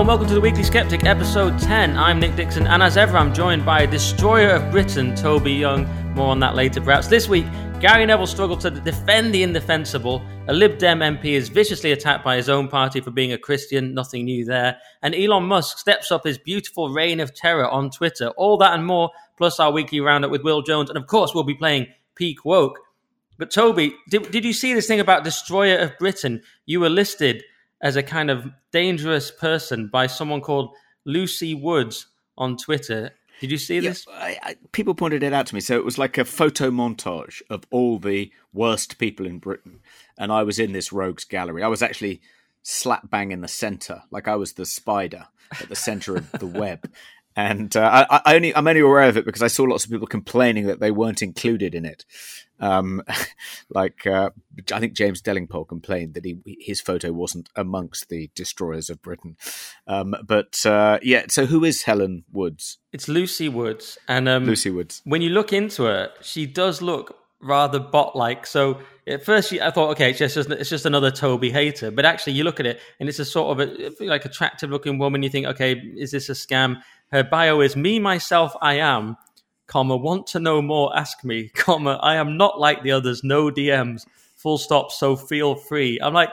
And welcome to the Weekly Sceptic, episode 10. I'm Nick Dixon, and as ever, I'm joined by Destroyer of Britain, Toby Young. More on that later, perhaps. This week, Gary Neville struggled to defend the indefensible. A Lib Dem MP is viciously attacked by his own party for being a Christian, nothing new there. And Elon Musk steps up his beautiful reign of terror on Twitter. All that and more, plus our weekly roundup with Will Jones. And of course, we'll be playing Peak Woke. But Toby, did, did you see this thing about Destroyer of Britain? You were listed as a kind of dangerous person by someone called Lucy Woods on Twitter. Did you see Yeah, this? I, I, people pointed it out to me. So it was like a photo montage of all the worst people in Britain, and I was in this rogues gallery. I was actually slap bang in the center, like I was the spider at the center of the web. And uh, I, I only I'm only aware of it because I saw lots of people complaining that they weren't included in it. Um, like uh, I think James Delingpole complained that he his photo wasn't amongst the destroyers of Britain. Um, but uh, yeah, so who is Helen Woods? It's Lucy Woods, and um, Lucy Woods. when you look into her, she does look rather bot-like. So at first, she, I thought, okay, it's just it's just another Toby hater. But actually, you look at it, and it's a sort of a, like attractive-looking woman. You think, okay, is this a scam? Her bio is me, myself, I am, comma want to know more, ask me, comma I am not like the others, no DMs, full stop. So feel free. I'm like,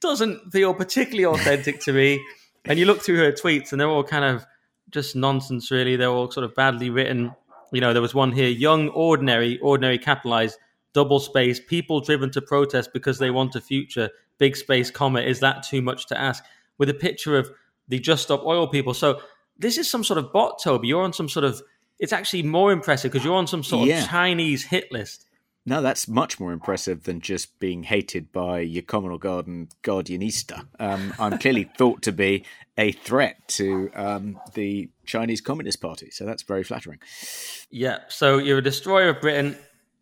doesn't feel particularly authentic to me. And you look through her tweets, and they're all kind of just nonsense, really. They're all sort of badly written. You know, there was one here young, ordinary, ordinary capitalized, double space, people driven to protest because they want a future, big space, comma, is that too much to ask? With a picture of the Just Stop Oil people. So this is some sort of bot, Toby. You're on some sort of, it's actually more impressive because you're on some sort Yeah. of Chinese hit list. No, that's much more impressive than just being hated by your communal garden guardianista. Um, I'm clearly thought to be a threat to um, the Chinese Communist Party, so that's very flattering. Yeah. So you're a destroyer of Britain.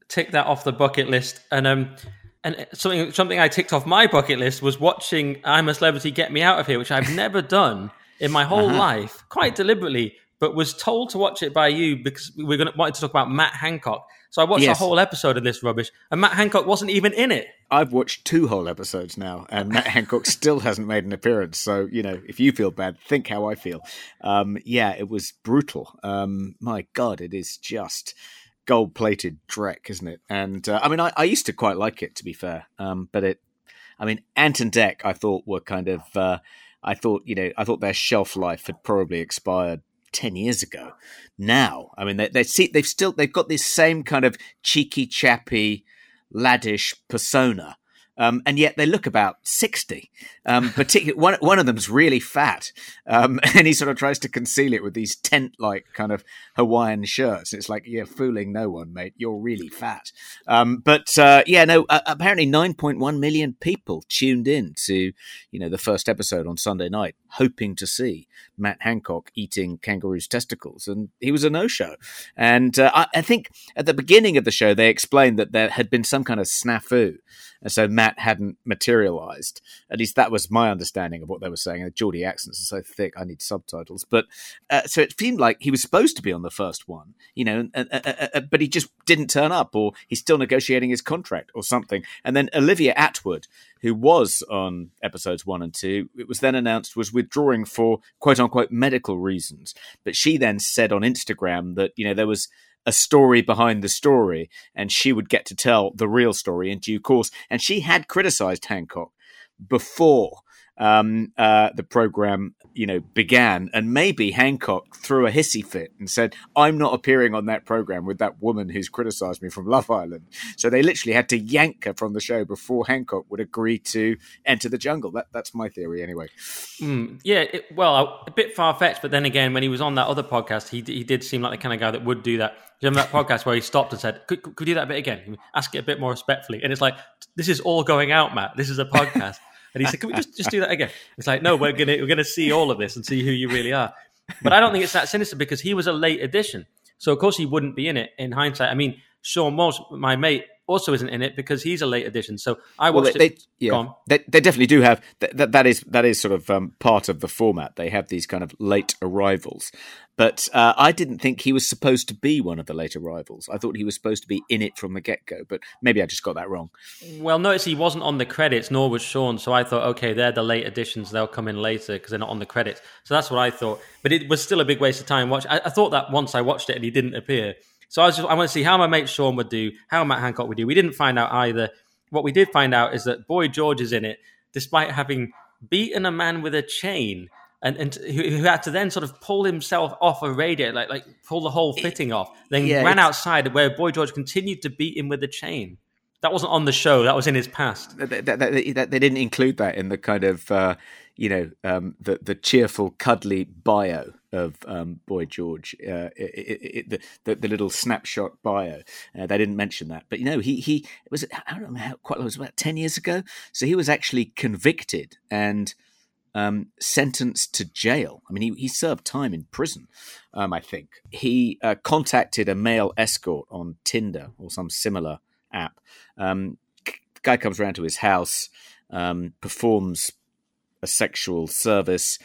Tick that off the bucket list. And um, and something something I ticked off my bucket list was watching I'm a Celebrity Get Me Out of Here, which I've never done in my whole life, quite deliberately, but was told to watch it by you because we we're going to wanted to talk about Matt Hancock. So I watched Yes. a whole episode of this rubbish, and Matt Hancock wasn't even in it. I've watched two whole episodes now, and Matt Hancock still hasn't made an appearance. So, you know, if you feel bad, think how I feel. Um, yeah, it was brutal. Um, my God, it is just gold plated dreck, isn't it? And uh, I mean, I, I used to quite like it, to be fair. Um, but it, I mean, Ant and Dec, I thought were kind of, uh, I thought, you know, I thought their shelf life had probably expired 10 years ago. Now, I mean, they, they see, they've still, they've got this same kind of cheeky, chappy, laddish persona. Um, and yet they look about 60. Um, particularly one, one of them's really fat. Um, and he sort of tries to conceal it with these tent like kind of Hawaiian shirts. It's like, you're fooling no one, mate. You're really fat. Um, but, uh, yeah, no, uh, apparently 9.1 million people tuned in to, you know, the first episode on Sunday night, hoping to see Matt Hancock eating kangaroo's testicles. And he was a no show. And, uh, I, I think at the beginning of the show, they explained that there had been some kind of snafu. And so Matt hadn't materialized. At least that was my understanding of what they were saying. The Geordie accents are so thick, I need subtitles. But uh, so it seemed like he was supposed to be on the first one, you know, uh, uh, uh, but he just didn't turn up, or he's still negotiating his contract or something. And then Olivia Attwood, who was on episodes one and two, it was then announced was withdrawing for quote unquote medical reasons. But she then said on Instagram that, you know, there was a story behind the story, and she would get to tell the real story in due course. And she had criticized Hancock before um, uh, the program, you know, began, and maybe Hancock threw a hissy fit and said, "I'm not appearing on that program with that woman who's criticized me from Love Island." So they literally had to yank her from the show before Hancock would agree to enter the jungle. That, that's my theory, anyway. Mm, yeah, it, well, a bit far fetched, but then again, when he was on that other podcast, he he did seem like the kind of guy that would do that. Do you remember that podcast where he stopped and said, "Could, could we do that bit again? Ask it a bit more respectfully." And it's like, "This is all going out, Matt. This is a podcast." And he said, "Can we just just do that again?" It's like, "No, we're gonna we're gonna see all of this and see who you really are." But I don't think it's that sinister because he was a late addition, so of course he wouldn't be in it. In hindsight, I mean, Seann Walsh, my mate, also isn't in it because he's a late addition. So I Well, watched they, it. they, yeah, they, they definitely do have that, that. That is that is sort of um, part of the format. They have these kind of late arrivals, but uh, I didn't think he was supposed to be one of the late arrivals. I thought he was supposed to be in it from the get go, but maybe I just got that wrong. Well, notice he wasn't on the credits, nor was Seann. So I thought, okay, they're the late additions. They'll come in later because they're not on the credits. So that's what I thought. But it was still a big waste of time. Watch. I, I thought that once I watched it and he didn't appear. So I was just, I want to see how my mate Seann would do, how Matt Hancock would do. We didn't find out either. What we did find out is that Boy George is in it, despite having beaten a man with a chain. And, and who, who had to then sort of pull himself off a radiator, like like pull the whole fitting off. Then yeah, ran outside where Boy George continued to beat him with a chain. That wasn't on the show. That was in his past. They, they- they didn't include that in the kind of uh, you know um, the the cheerful, cuddly bio of um, Boy George, uh, it, it, it, the, the the little snapshot bio. Uh, they didn't mention that, but you know he he was I don't know how quite long, it was about ten years ago. So he was actually convicted and um, sentenced to jail. I mean, he, he served time in prison, um, I think. He uh, contacted a male escort on Tinder or some similar app. Um, guy comes around to his house, um, performs a sexual service,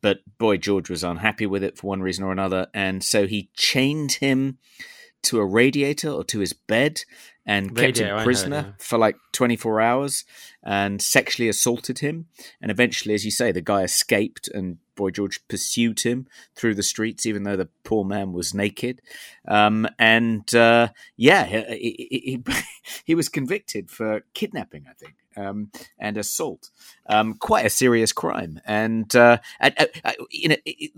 but Boy George was unhappy with it for one reason or another, and so he chained him to a radiator or to his bed and kept Radiator, I him prisoner yeah. for like 24 hours and sexually assaulted him. And eventually, as you say, the guy escaped and Boy George pursued him through the streets, even though the poor man was naked. Um, and uh, yeah, he, he, he, was convicted for kidnapping, I think. Um, and assault, um, quite a serious crime, and uh, I, I, I, you know, it,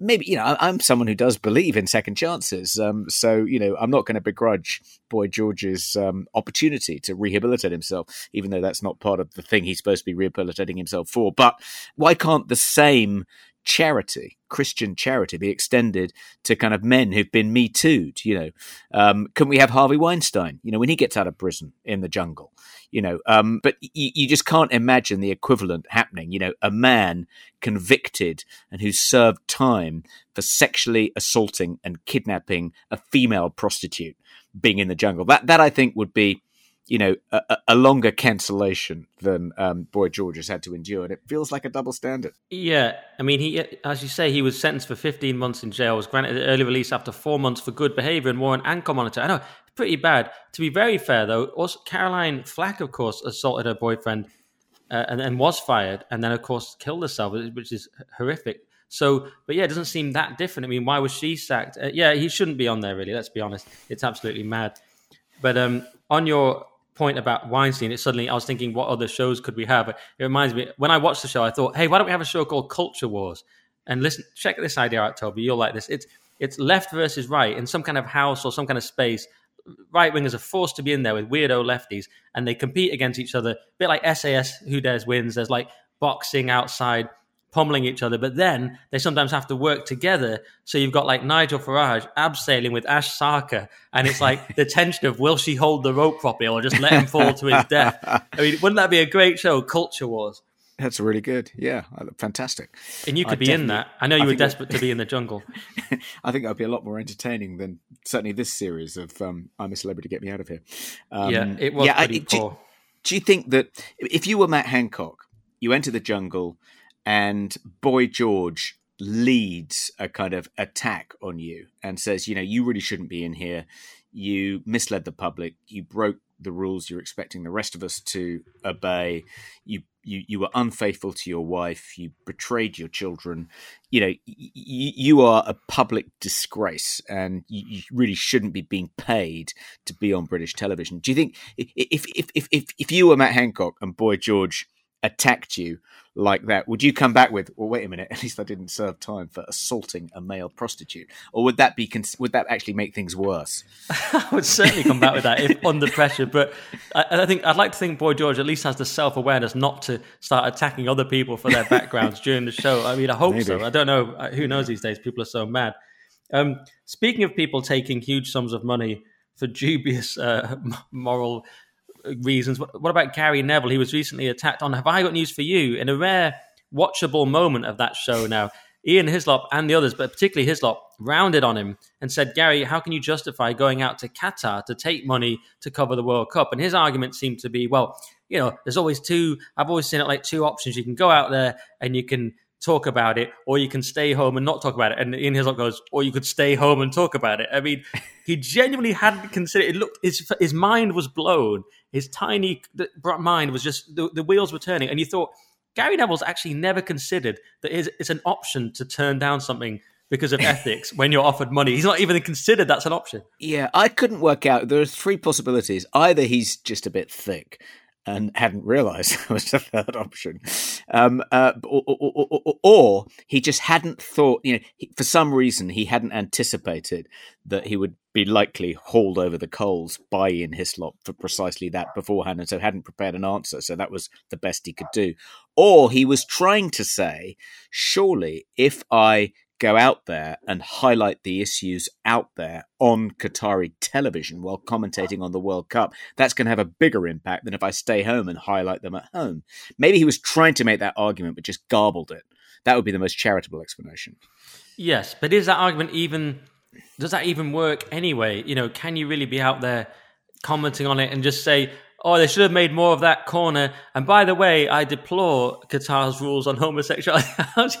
maybe you know, I'm someone who does believe in second chances, um, so you know, I'm not going to begrudge Boy George's um, opportunity to rehabilitate himself, even though that's not part of the thing he's supposed to be rehabilitating himself for. But why can't the same charity, Christian charity, be extended to kind of men who've been Me Too'd? You know, um, can we have Harvey Weinstein? You know, when he gets out of prison in the jungle, you know, um, but you, you just can't imagine the equivalent happening. You know, a man convicted and who served time for sexually assaulting and kidnapping a female prostitute being in the jungle. That that I think would be, you know, a, a- longer cancellation than um, Boy George has had to endure, and it feels like a double standard. Yeah, I mean, he, as you say, he was sentenced for 15 months in jail. Was granted early release after four months for good behaviour and wore an ankle monitor. I know, pretty bad. To be very fair, though, also Caroline Flack, of course, assaulted her boyfriend uh, and was fired, and then of course killed herself, which is horrific. So, but yeah, it doesn't seem that different. I mean, why was she sacked? Uh, yeah, he shouldn't be on there, really. Let's be honest. It's absolutely mad. But um, on your point about Weinstein, it suddenly I was thinking, what other shows could we have? It reminds me when I watched the show, I thought, hey, why don't we have a show called Culture Wars? And listen, check this idea out, Toby. You'll like this. It's it's left versus right in some kind of house or some kind of space. Right wingers are forced to be in there with weirdo lefties, and they compete against each other. A bit like SAS, Who Dares Wins. There's like boxing outside, pummeling each other, but then they sometimes have to work together. So you've got like Nigel Farage abseiling with Ash Sarkar, and it's like the tension of will she hold the rope properly or just let him fall to his death? I mean, wouldn't that be a great show, Culture Wars? That's really good. Yeah, fantastic. And you I could be in that. I know you I were desperate to be in the jungle. I think that'd be a lot more entertaining than certainly this series of um, "I'm a Celebrity, Get Me Out of Here." Um, yeah, it was yeah, I- pretty do- poor. do you think that if you were Matt Hancock, you enter the jungle and Boy George leads a kind of attack on you and says, you know, you really shouldn't be in here. You misled the public. You broke the rules you're expecting the rest of us to obey. You you you were unfaithful to your wife. You betrayed your children. You know, y- you are a public disgrace, and you, you really shouldn't be being paid to be on British television. Do you think if if if if, if you were Matt Hancock and Boy George attacked you like that, would you come back with, "Well, wait a minute, at least I didn't serve time for assaulting a male prostitute," or would that be would that actually make things worse? I would certainly come back with that if under pressure. But I, I think I'd like to think Boy George at least has the self awareness not to start attacking other people for their backgrounds during the show. I mean, I hope so. I don't know. Uh, Who knows these days? People are so mad. Um, speaking of people taking huge sums of money for dubious uh, moral reasons, what, what about Gary Neville? He was recently attacked on. Have I got news for you? In a rare watchable moment of that show now. Ian Hislop and the others, but particularly Hislop, rounded on him and said, Gary, how can you justify going out to Qatar to take money to cover the World Cup? And his argument seemed to be, well, you know, there's always two, I've always seen it like two options. You can go out there and you can talk about it, or you can stay home and not talk about it. And Ian Hislop goes, or you could stay home and talk about it. I mean, he genuinely hadn't considered it. Looked, his, his mind was blown. His tiny mind was just, the, the wheels were turning. And you thought, Gary Neville's actually never considered that it's an option to turn down something because of ethics when you're offered money. He's not even considered that's an option. Yeah, I couldn't work out. There are three possibilities. Either he's just a bit thick and hadn't realised there was a third option, um, uh, or, or, or, or, he just hadn't thought. You know, he, for some reason, he hadn't anticipated that he would be likely hauled over the coals by Ian Hislop for precisely that beforehand, and so hadn't prepared an answer. So that was the best he could do. Or he was trying to say, surely, if I go out there and highlight the issues out there on Qatari television while commentating on the World Cup, that's going to have a bigger impact than if I stay home and highlight them at home. Maybe he was trying to make that argument, but just garbled it. That would be the most charitable explanation. Yes, but is that argument even? Does that even work anyway? You know, can you really be out there commenting on it and just say, oh, they should have made more of that corner. And by the way, I deplore Qatar's rules on homosexuality.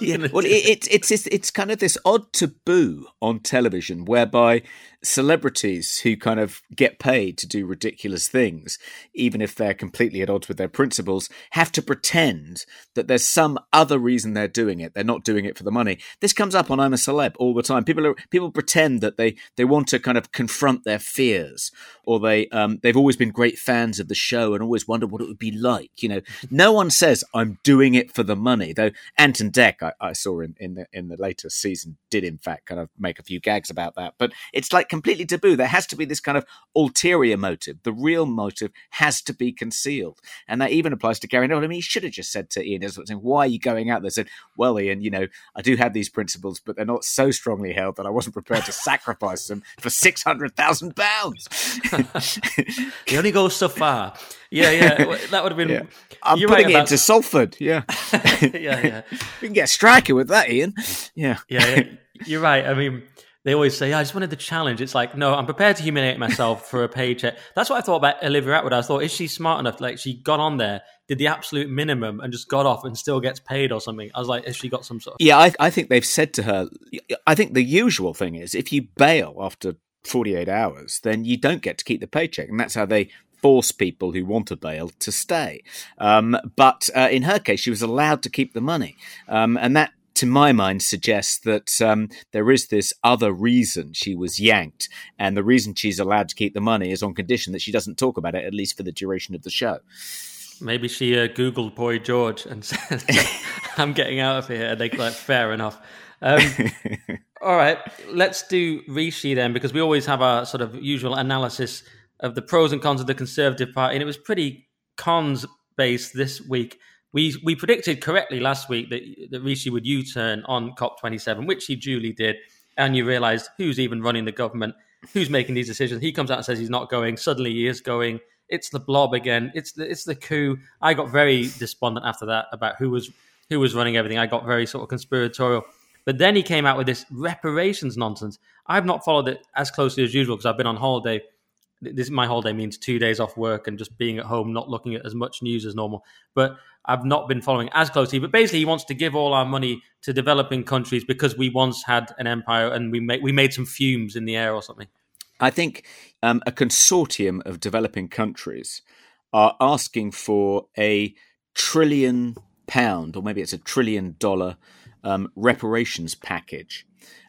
yeah, well, it, it's it's it's kind of this odd taboo on television whereby celebrities who kind of get paid to do ridiculous things, even if they're completely at odds with their principles, have to pretend that there's some other reason they're doing it. They're not doing it for the money. This comes up on I'm a Celeb all the time. People are people pretend that they they want to kind of confront their fears, or they um, they've always been great fans of the show and always wondered what it would be like. You know, no one says I'm doing it for the money. Though Ant and Dec, I, I saw in in the in the later season, did in fact kind of make a few gags about that. But it's like completely taboo. There has to be this kind of ulterior motive. The real motive has to be concealed. And that even applies to Gary Neville. I mean, he should have just said to Ian, saying, why are you going out there? Said, well, Ian, you know, I do have these principles, but they're not so strongly held that I wasn't prepared to sacrifice them for £600,000. he only goes so far. Yeah, yeah, that would have been. Yeah. I'm putting right about... it into Salford. Yeah, yeah, yeah. We can get a striker with that, Ian. Yeah, yeah, yeah. You're right. I mean, they always say, I just wanted the challenge. It's like, no, I'm prepared to humiliate myself for a paycheck. That's what I thought about Olivia Attwood. I thought, is she smart enough? Like, she got on there, did the absolute minimum, and just got off and still gets paid or something. I was like, has she got some sort of. Yeah, I, I think they've said to her, I think the usual thing is if you bail after 48 hours, then you don't get to keep the paycheck. And that's how they force people who want to bail to stay. Um, but uh, in her case, she was allowed to keep the money. Um, and that to my mind, suggests that um, there is this other reason she was yanked, and the reason she's allowed to keep the money is on condition that she doesn't talk about it, at least for the duration of the show. Maybe she uh, Googled Boy George and said, "I'm getting out of here." And they like, "Fair enough." Um, all right, let's do Rishi then, because we always have our sort of usual analysis of the pros and cons of the Conservative Party, and it was pretty cons based this week we we predicted correctly last week that that Rishi would U-turn on COP27, which he duly did, and you realised who's even running the government, who's making these decisions. He comes out and says he's not going. Suddenly he is going. It's the blob again. It's the it's the coup. I got very despondent after that about who was who was running everything. I got very sort of conspiratorial. But then he came out with this reparations nonsense. I've not followed it as closely as usual because I've been on holiday this my holiday means two days off work and just being at home, not looking at as much news as normal. But I've not been following as closely. But basically, he wants to give all our money to developing countries because we once had an empire and we made we made some fumes in the air or something. I think um, a consortium of developing countries are asking for a trillion pound, or maybe it's a trillion dollar um, reparations package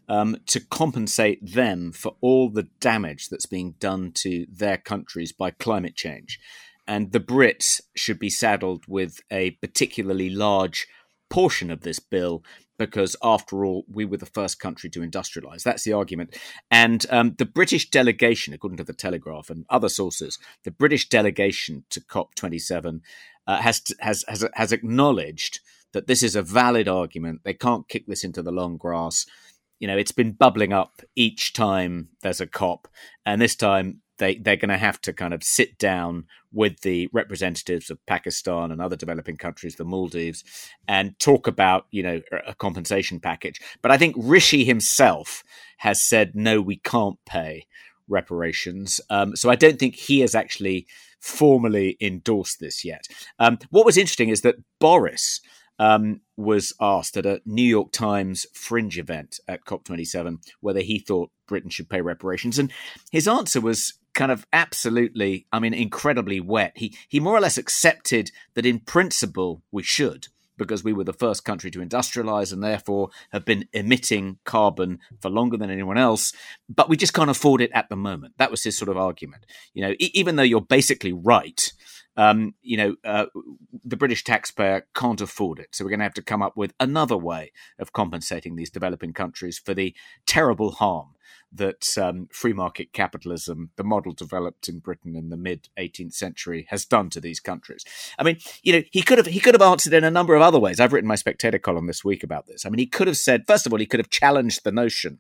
um, to compensate them for all the damage that's being done to their countries by climate change. And the Brits should be saddled with a particularly large portion of this bill because, after all, we were the first country to industrialize. That's the argument. And um, the British delegation, according to the Telegraph and other sources, the British delegation to COP27 uh, has, has, has, has acknowledged that this is a valid argument. They can't kick this into the long grass you know, it's been bubbling up each time there's a cop, and this time they they're going to have to kind of sit down with the representatives of Pakistan and other developing countries, the Maldives, and talk about you know a compensation package. But I think Rishi himself has said no, we can't pay reparations. Um, so I don't think he has actually formally endorsed this yet. Um, what was interesting is that Boris um, was asked at a New York Times fringe event at COP27 whether he thought Britain should pay reparations, and his answer was kind of absolutely, I mean, incredibly wet. He he more or less accepted that in principle we should because we were the first country to industrialize and therefore have been emitting carbon for longer than anyone else. But we just can't afford it at the moment. That was his sort of argument. You know, e- even though you're basically right, um, you know, uh, the British taxpayer can't afford it. So we're going to have to come up with another way of compensating these developing countries for the terrible harm that um, free market capitalism, the model developed in Britain in the mid 18th century, has done to these countries. I mean, you know, he could have he could have answered in a number of other ways. I've written my Spectator column this week about this. I mean, he could have said, first of all, he could have challenged the notion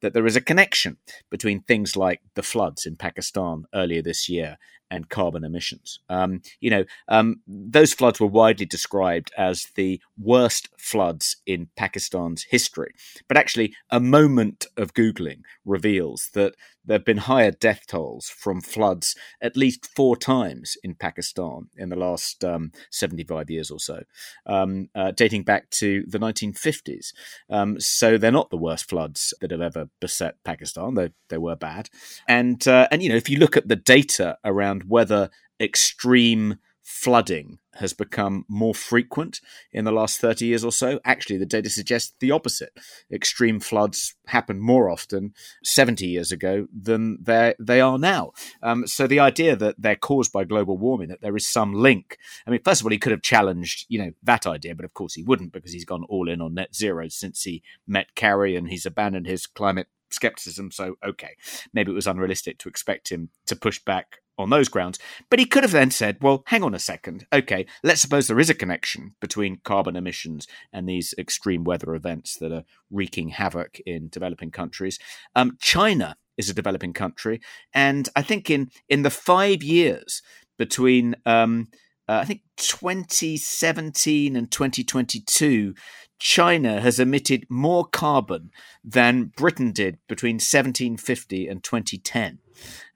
that there is a connection between things like the floods in Pakistan earlier this year and carbon emissions. Um, you know, um, those floods were widely described as the worst floods in Pakistan's history. But actually, a moment of Googling reveals that there have been higher death tolls from floods at least four times in Pakistan in the last um, 75 years or so, um, uh, dating back to the 1950s. Um, so they're not the worst floods that have ever beset Pakistan, though they were bad. And, uh, and you know, if you look at the data around whether extreme flooding has become more frequent in the last 30 years or so. Actually, the data suggests the opposite. Extreme floods happen more often 70 years ago than they are now. Um, so the idea that they're caused by global warming, that there is some link. I mean, first of all, he could have challenged, you know, that idea, but of course he wouldn't because he's gone all in on net zero since he met Carrie and he's abandoned his climate skepticism. So, okay, maybe it was unrealistic to expect him to push back on those grounds. But he could have then said, well, hang on a second. Okay, let's suppose there is a connection between carbon emissions and these extreme weather events that are wreaking havoc in developing countries. Um, China is a developing country. And I think in, in the five years between, um, uh, I think 2017 and 2022, China has emitted more carbon than Britain did between 1750 and 2010.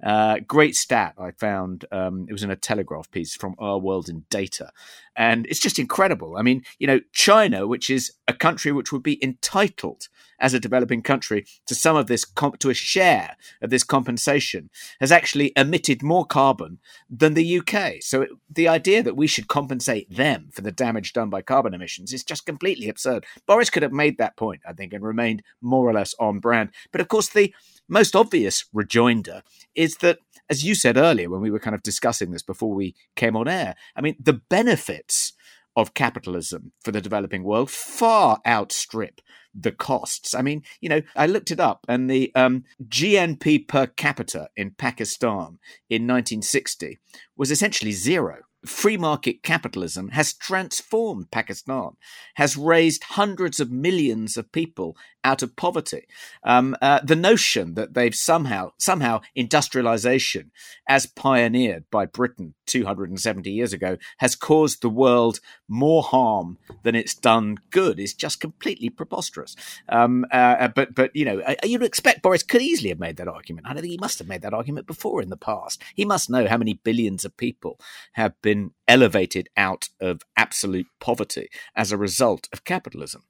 Uh, great stat I found. Um, it was in a Telegraph piece from Our World in Data. And it's just incredible. I mean, you know, China, which is a country which would be entitled as a developing country to some of this, comp- to a share of this compensation, has actually emitted more carbon than the UK. So it, the idea that we should compensate them for the damage done by carbon emissions is just completely absurd. Boris could have made that point, I think, and remained more or less on brand. But of course, the most obvious rejoinder is that, as you said earlier when we were kind of discussing this before we came on air, I mean, the benefits of capitalism for the developing world far outstrip the costs. I mean, you know, I looked it up, and the um, GNP per capita in Pakistan in 1960 was essentially zero free market capitalism has transformed Pakistan, has raised hundreds of millions of people out of poverty. Um, uh, the notion that they've somehow, somehow industrialization, as pioneered by Britain 270 years ago, has caused the world more harm than it's done good is just completely preposterous. Um, uh, uh but, but you know, uh, you'd expect Boris could easily have made that argument. I don't think he must have made that argument before in the past. He must know how many billions of people have been elevated out of absolute poverty as a result of capitalism.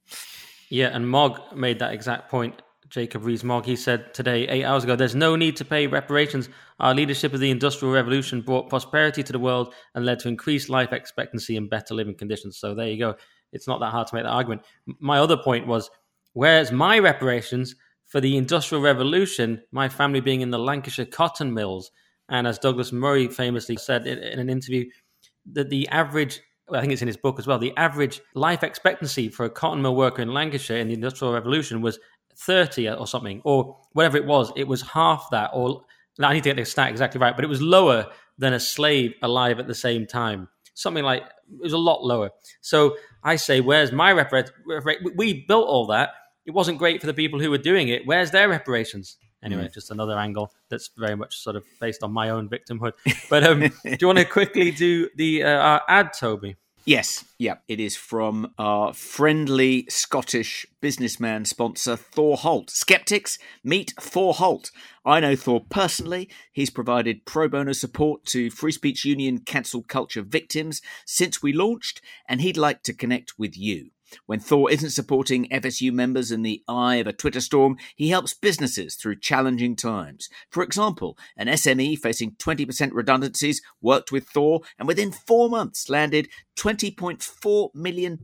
Yeah, and Mogg made that exact point. Jacob Rees-Mogg, he said today, eight hours ago, there's no need to pay reparations. Our leadership of the Industrial Revolution brought prosperity to the world and led to increased life expectancy and better living conditions. So there you go. It's not that hard to make that argument. My other point was, where's my reparations for the Industrial Revolution, my family being in the Lancashire cotton mills? And as Douglas Murray famously said in an interview, that the average I think it's in his book as well. The average life expectancy for a cotton mill worker in Lancashire in the Industrial Revolution was 30 or something, or whatever it was. It was half that, or I need to get the stat exactly right, but it was lower than a slave alive at the same time. Something like it was a lot lower. So I say, where's my reparations? We built all that. It wasn't great for the people who were doing it. Where's their reparations? Anyway, mm. just another angle that's very much sort of based on my own victimhood. But um, do you want to quickly do the uh, ad, Toby? Yes, yeah, it is from our friendly Scottish businessman sponsor, Thor Holt. Skeptics, meet Thor Holt. I know Thor personally. He's provided pro bono support to Free Speech Union cancel culture victims since we launched, and he'd like to connect with you. When Thor isn't supporting FSU members in the eye of a Twitter storm, he helps businesses through challenging times. For example, an SME facing 20% redundancies worked with Thor and within four months landed £20.4 million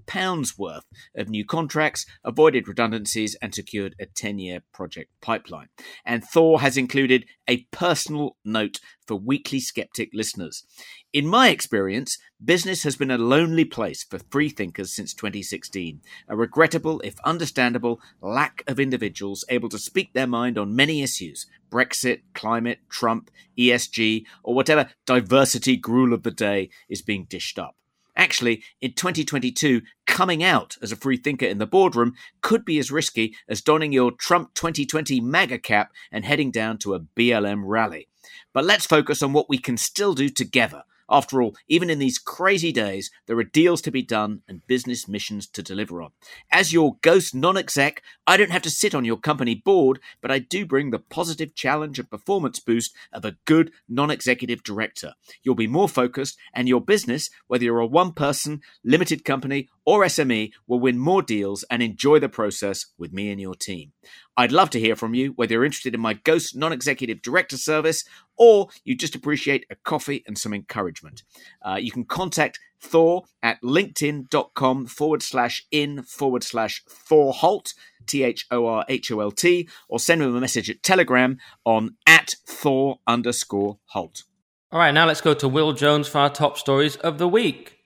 worth of new contracts, avoided redundancies, and secured a 10 year project pipeline. And Thor has included a personal note for weekly sceptic listeners. In my experience, business has been a lonely place for free thinkers since 2016, a regrettable, if understandable, lack of individuals able to speak their mind on many issues Brexit, climate, Trump, ESG, or whatever diversity gruel of the day is being dished up. Actually, in 2022, coming out as a free thinker in the boardroom could be as risky as donning your Trump 2020 MAGA cap and heading down to a BLM rally. But let's focus on what we can still do together after all, even in these crazy days, there are deals to be done and business missions to deliver on. As your ghost non exec, I don't have to sit on your company board, but I do bring the positive challenge and performance boost of a good non executive director. You'll be more focused, and your business, whether you're a one person, limited company, or SME, will win more deals and enjoy the process with me and your team. I'd love to hear from you, whether you're interested in my Ghost non executive director service or you just appreciate a coffee and some encouragement. Uh, you can contact Thor at linkedin.com forward slash in forward slash Thor Holt, T H O R H O L T, or send him a message at Telegram on at Thor underscore Holt. All right, now let's go to Will Jones for our top stories of the week.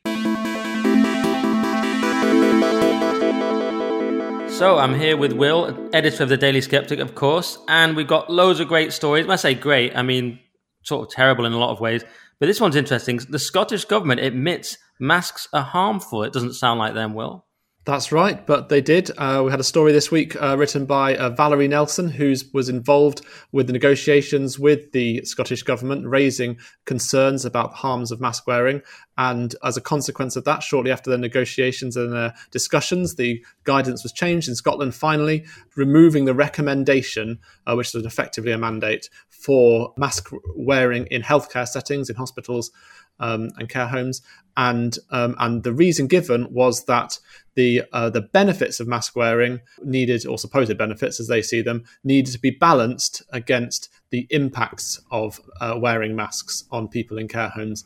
So I'm here with Will, editor of the Daily Sceptic, of course, and we've got loads of great stories. When I say great, I mean sort of terrible in a lot of ways. But this one's interesting. The Scottish government admits masks are harmful. It doesn't sound like them, Will. That's right, but they did. Uh, we had a story this week uh, written by uh, Valerie Nelson, who was involved with the negotiations with the Scottish Government, raising concerns about the harms of mask wearing. And as a consequence of that, shortly after the negotiations and the discussions, the guidance was changed in Scotland, finally removing the recommendation, uh, which was effectively a mandate for mask wearing in healthcare settings, in hospitals um, and care homes. And um, and the reason given was that the uh, the benefits of mask wearing needed, or supposed benefits as they see them, needed to be balanced against the impacts of uh, wearing masks on people in care homes.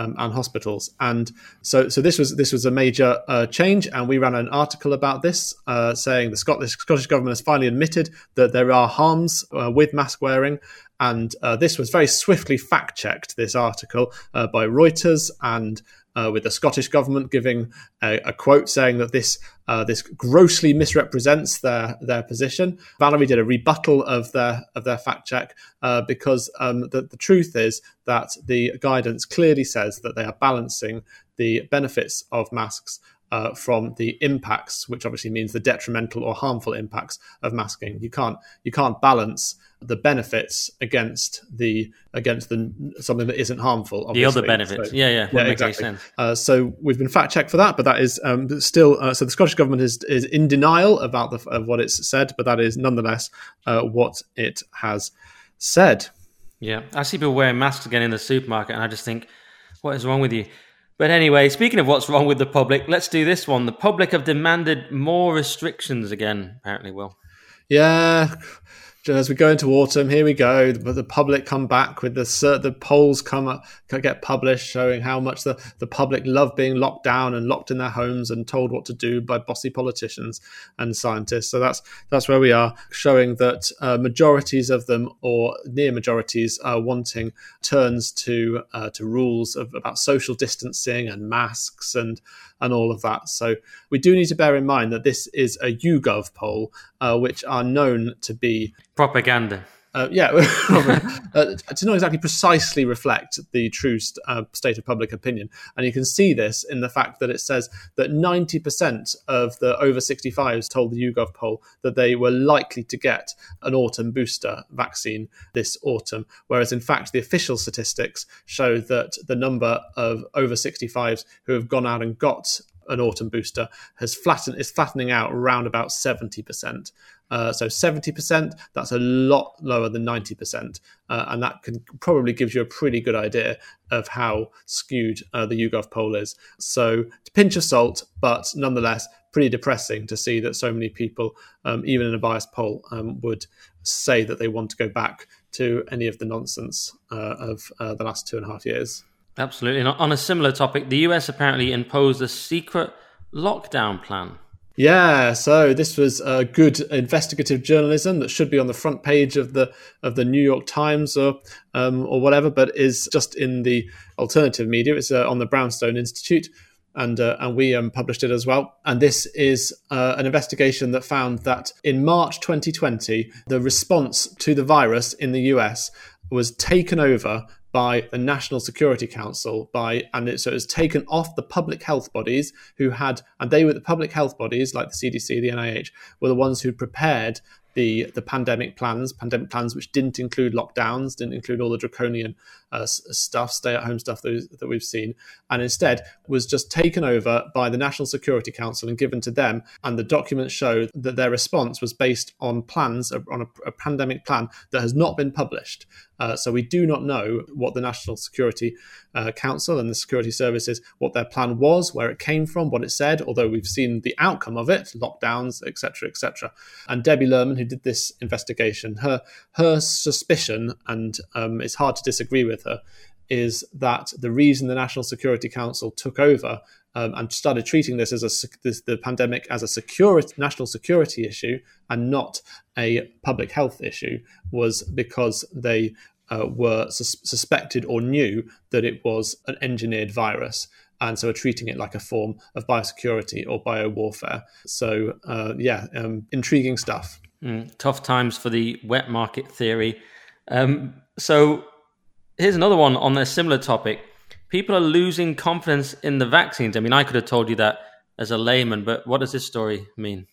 Um, and hospitals, and so so this was this was a major uh, change, and we ran an article about this, uh, saying the Scottish Scottish government has finally admitted that there are harms uh, with mask wearing, and uh, this was very swiftly fact checked. This article uh, by Reuters and uh, with the Scottish government giving a, a quote saying that this uh, this grossly misrepresents their their position. Valerie did a rebuttal of their of their fact check uh, because um, the, the truth is that the guidance clearly says that they are balancing the benefits of masks uh, from the impacts, which obviously means the detrimental or harmful impacts of masking. You can't you can't balance the benefits against the against the something that isn't harmful. Obviously. The other benefits, so, yeah, yeah, yeah, exactly. Uh, so we've been fact checked for that, but that is um, still uh, so the Scottish government is is in denial about the of what it's said, but that is nonetheless uh, what it has said. Yeah, I see people wearing masks again in the supermarket, and I just think, what is wrong with you? But anyway, speaking of what's wrong with the public, let's do this one. The public have demanded more restrictions again, apparently, Will. Yeah, as we go into autumn, here we go. The, public come back with the the polls come up, get published showing how much the, the public love being locked down and locked in their homes and told what to do by bossy politicians and scientists. So that's that's where we are, showing that uh, majorities of them or near majorities are wanting turns to uh, to rules of, about social distancing and masks and and all of that. So we do need to bear in mind that this is a YouGov poll, uh, which are known to be propaganda. uh, yeah, uh, to not exactly precisely reflect the true uh, state of public opinion. And you can see this in the fact that it says that 90% of the over 65s told the YouGov poll that they were likely to get an autumn booster vaccine this autumn, whereas in fact the official statistics show that the number of over 65s who have gone out and got an autumn booster has flattened is flattening out around about 70%. Uh, so 70%, that's a lot lower than 90%. Uh, and that can probably gives you a pretty good idea of how skewed uh, the YouGov poll is. So to pinch of salt, but nonetheless, pretty depressing to see that so many people, um, even in a biased poll, um, would say that they want to go back to any of the nonsense uh, of uh, the last two and a half years. Absolutely. And on a similar topic, the US apparently imposed a secret lockdown plan. Yeah, so this was a good investigative journalism that should be on the front page of the of the New York Times or um, or whatever, but is just in the alternative media. It's uh, on the Brownstone Institute, and uh, and we um, published it as well. And this is uh, an investigation that found that in March 2020, the response to the virus in the US was taken over by the National Security Council by and it, so it was taken off the public health bodies who had and they were the public health bodies like the CDC, the NIH were the ones who prepared the the pandemic plans, pandemic plans which didn't include lockdowns, didn't include all the draconian uh, stuff, stay at home stuff that, that we've seen, and instead was just taken over by the National Security Council and given to them. And the documents show that their response was based on plans on a, a pandemic plan that has not been published. Uh, so we do not know what the National Security uh, Council and the security services, what their plan was, where it came from, what it said. Although we've seen the outcome of it, lockdowns, etc., etc. And Debbie Lerman, who did this investigation, her her suspicion, and um, it's hard to disagree with her, is that the reason the National Security Council took over um, and started treating this as a this, the pandemic as a security national security issue and not a public health issue was because they uh, were sus- suspected or knew that it was an engineered virus and so are treating it like a form of biosecurity or biowarfare. So, uh, yeah, um, intriguing stuff. Mm, tough times for the wet market theory. Um, so, here's another one on a similar topic. People are losing confidence in the vaccines. I mean, I could have told you that as a layman, but what does this story mean?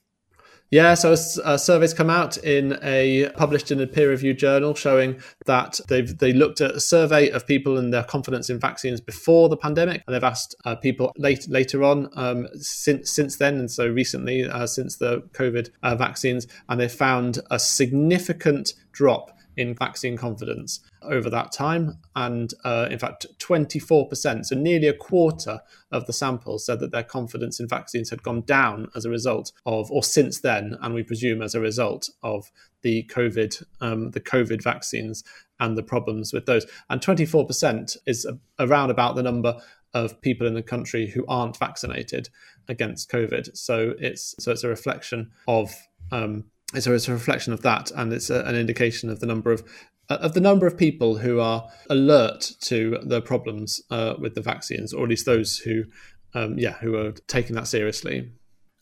Yeah, so a, survey's come out in a published in a peer-reviewed journal showing that they've they looked at a survey of people and their confidence in vaccines before the pandemic, and they've asked uh, people late, later on um, since since then, and so recently uh, since the COVID uh, vaccines, and they found a significant drop in vaccine confidence over that time. And uh, in fact, 24%, so nearly a quarter of the samples said that their confidence in vaccines had gone down as a result of, or since then, and we presume as a result of the COVID, um, the COVID vaccines and the problems with those. And 24% is around about the number of people in the country who aren't vaccinated against COVID. So it's so it's a reflection of um, so it's a reflection of that, and it's a, an indication of the number of uh, of the number of people who are alert to the problems uh, with the vaccines, or at least those who, um, yeah, who are taking that seriously.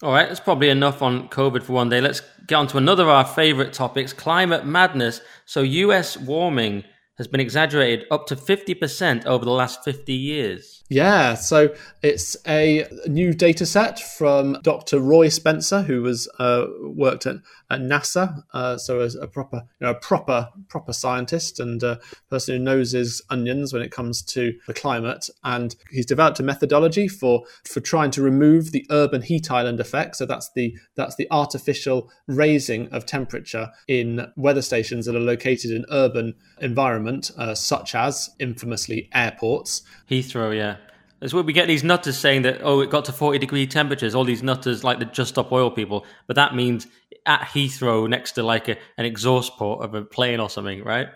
All right, that's probably enough on COVID for one day. Let's get on to another of our favorite topics: climate madness. So, U.S. warming has been exaggerated up to 50% over the last 50 years. Yeah, so it's a new data set from Dr. Roy Spencer, who was uh, worked at, at NASA, uh, so as a proper, you know, a proper, proper scientist and a person who knows his onions when it comes to the climate. And he's developed a methodology for for trying to remove the urban heat island effect. So that's the that's the artificial raising of temperature in weather stations that are located in urban environment, uh, such as infamously airports. Heathrow, yeah. It's where we get these nutters saying that, oh, it got to 40 degree temperatures, all these nutters like the Just Stop Oil people. But that means at Heathrow, next to like a, an exhaust port of a plane or something, right?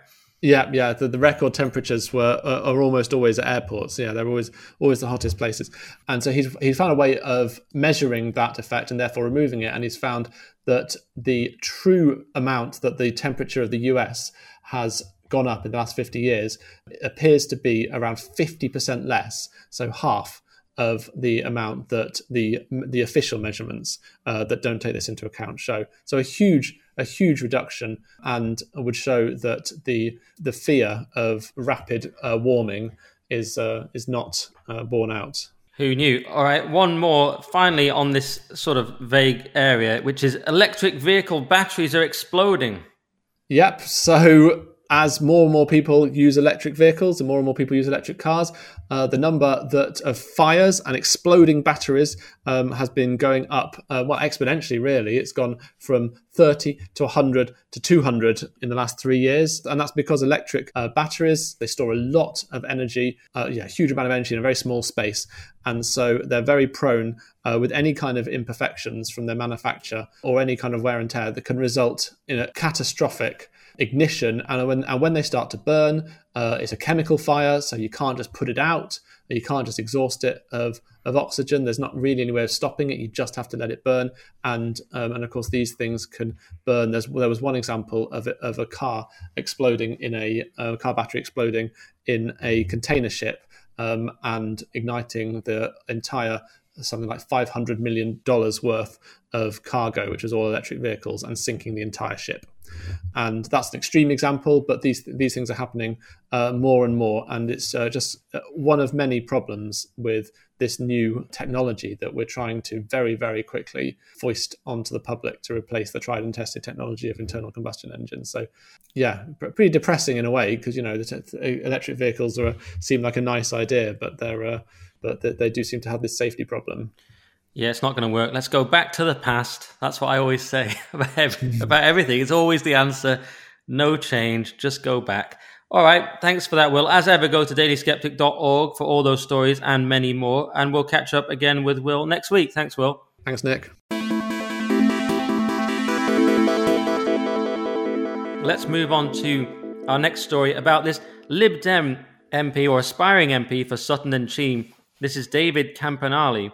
Yeah, yeah. The, the record temperatures were are, are, almost always at airports. Yeah, they're always always the hottest places. And so he's he's found a way of measuring that effect and therefore removing it. And he's found that the true amount that the temperature of the US has gone up in the last 50 years appears to be around 50% less, so half of the amount that the the official measurements uh, that don't take this into account show. So a huge a huge reduction and would show that the the fear of rapid uh, warming is uh, is not uh, borne out. Who knew? All right, one more finally on this sort of vague area, which is electric vehicle batteries are exploding. Yep. So as more and more people use electric vehicles and more and more people use electric cars, uh, the number that of fires and exploding batteries um, has been going up, uh, well, exponentially, really. It's gone from 30 to 100 to 200 in the last three years. And that's because electric uh, batteries, they store a lot of energy, uh, yeah, a huge amount of energy in a very small space. And so they're very prone uh, with any kind of imperfections from their manufacture or any kind of wear and tear that can result in a catastrophic ignition, and when and when they start to burn, uh, it's a chemical fire, so you can't just put it out. You can't just exhaust it of, of oxygen. There's not really any way of stopping it. You just have to let it burn. And um, and of course, these things can burn. There's, there was one example of, of a car exploding in a, a car battery exploding in a container ship um, and igniting the entire something like five hundred million dollars worth of cargo, which was all electric vehicles, and sinking the entire ship. And that's an extreme example but these these things are happening uh, more and more. And it's uh, just uh, one of many problems with this new technology that we're trying to very very quickly foist onto the public to replace the tried and tested technology of internal combustion engines. So yeah pretty depressing in a way because you know the t- electric vehicles are seem like a nice idea but they're uh, but they do seem to have this safety problem yeah, it's not going to work. Let's go back to the past. That's what I always say about, every, about everything. It's always the answer. No change. Just go back. All right. Thanks for that, Will. As ever, go to dailysceptic.org for all those stories and many more. And we'll catch up again with Will next week. Thanks, Will. Thanks, Nick. Let's move on to our next story about this Lib Dem MP or aspiring MP for Sutton and Cheam. This is David Campanale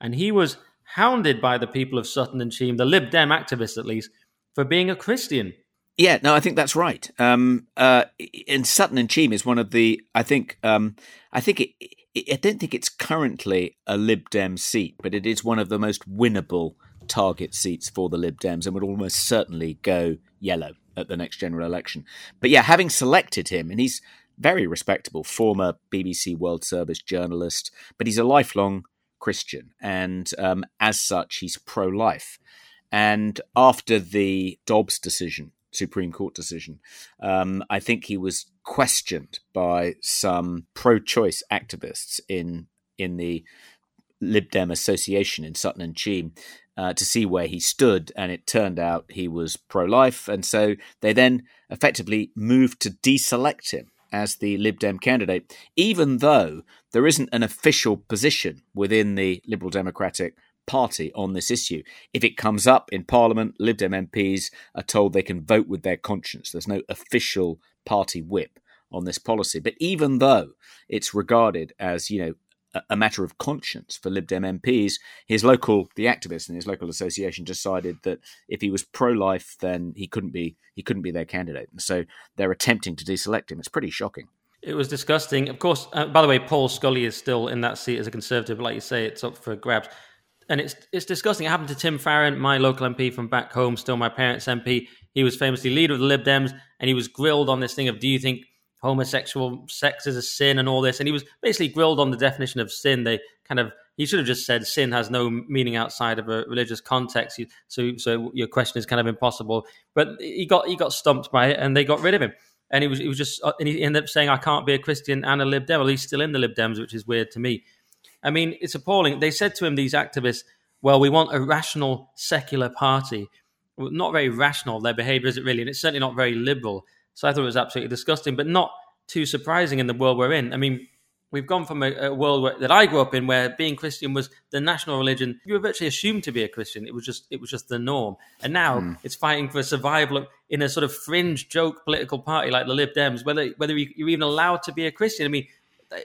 and he was hounded by the people of Sutton and Cheam, the Lib Dem activists at least, for being a Christian. Yeah, no, I think that's right. Um, uh, and Sutton and Cheam is one of the. I think. Um, I think it, it, I don't think it's currently a Lib Dem seat, but it is one of the most winnable target seats for the Lib Dems, and would almost certainly go yellow at the next general election. But yeah, having selected him, and he's very respectable, former BBC World Service journalist, but he's a lifelong Christian, and um, as such, he's pro life. And after the Dobbs decision, Supreme Court decision, um, I think he was questioned by some pro choice activists in, in the Lib Dem Association in Sutton and Cheam. Uh, to see where he stood, and it turned out he was pro life. And so they then effectively moved to deselect him as the Lib Dem candidate, even though there isn't an official position within the Liberal Democratic Party on this issue. If it comes up in Parliament, Lib Dem MPs are told they can vote with their conscience. There's no official party whip on this policy. But even though it's regarded as, you know, a matter of conscience for Lib Dem MPs. His local, the activists in his local association, decided that if he was pro-life, then he couldn't be he couldn't be their candidate, and so they're attempting to deselect him. It's pretty shocking. It was disgusting. Of course, uh, by the way, Paul Scully is still in that seat as a Conservative. Like you say, it's up for grabs, and it's it's disgusting. It happened to Tim Farron, my local MP from back home, still my parents' MP. He was famously leader of the Lib Dems, and he was grilled on this thing of, "Do you think?" Homosexual sex is a sin and all this. And he was basically grilled on the definition of sin. They kind of he should have just said sin has no meaning outside of a religious context. So so your question is kind of impossible. But he got he got stumped by it, and they got rid of him. And he was he was just uh, and he ended up saying I can't be a Christian and a Lib Dem. Well, he's still in the Lib Dems, which is weird to me. I mean, it's appalling. They said to him, these activists, "Well, we want a rational secular party." Well, not very rational their behaviour is it really, and it's certainly not very liberal. So I thought it was absolutely disgusting, but not too surprising in the world we're in. I mean, we've gone from a, a world where, that I grew up in, where being Christian was the national religion. You were virtually assumed to be a Christian. It was just it was just the norm. And now mm. it's fighting for survival in a sort of fringe joke political party like the Lib Dems. Whether whether you're even allowed to be a Christian, I mean,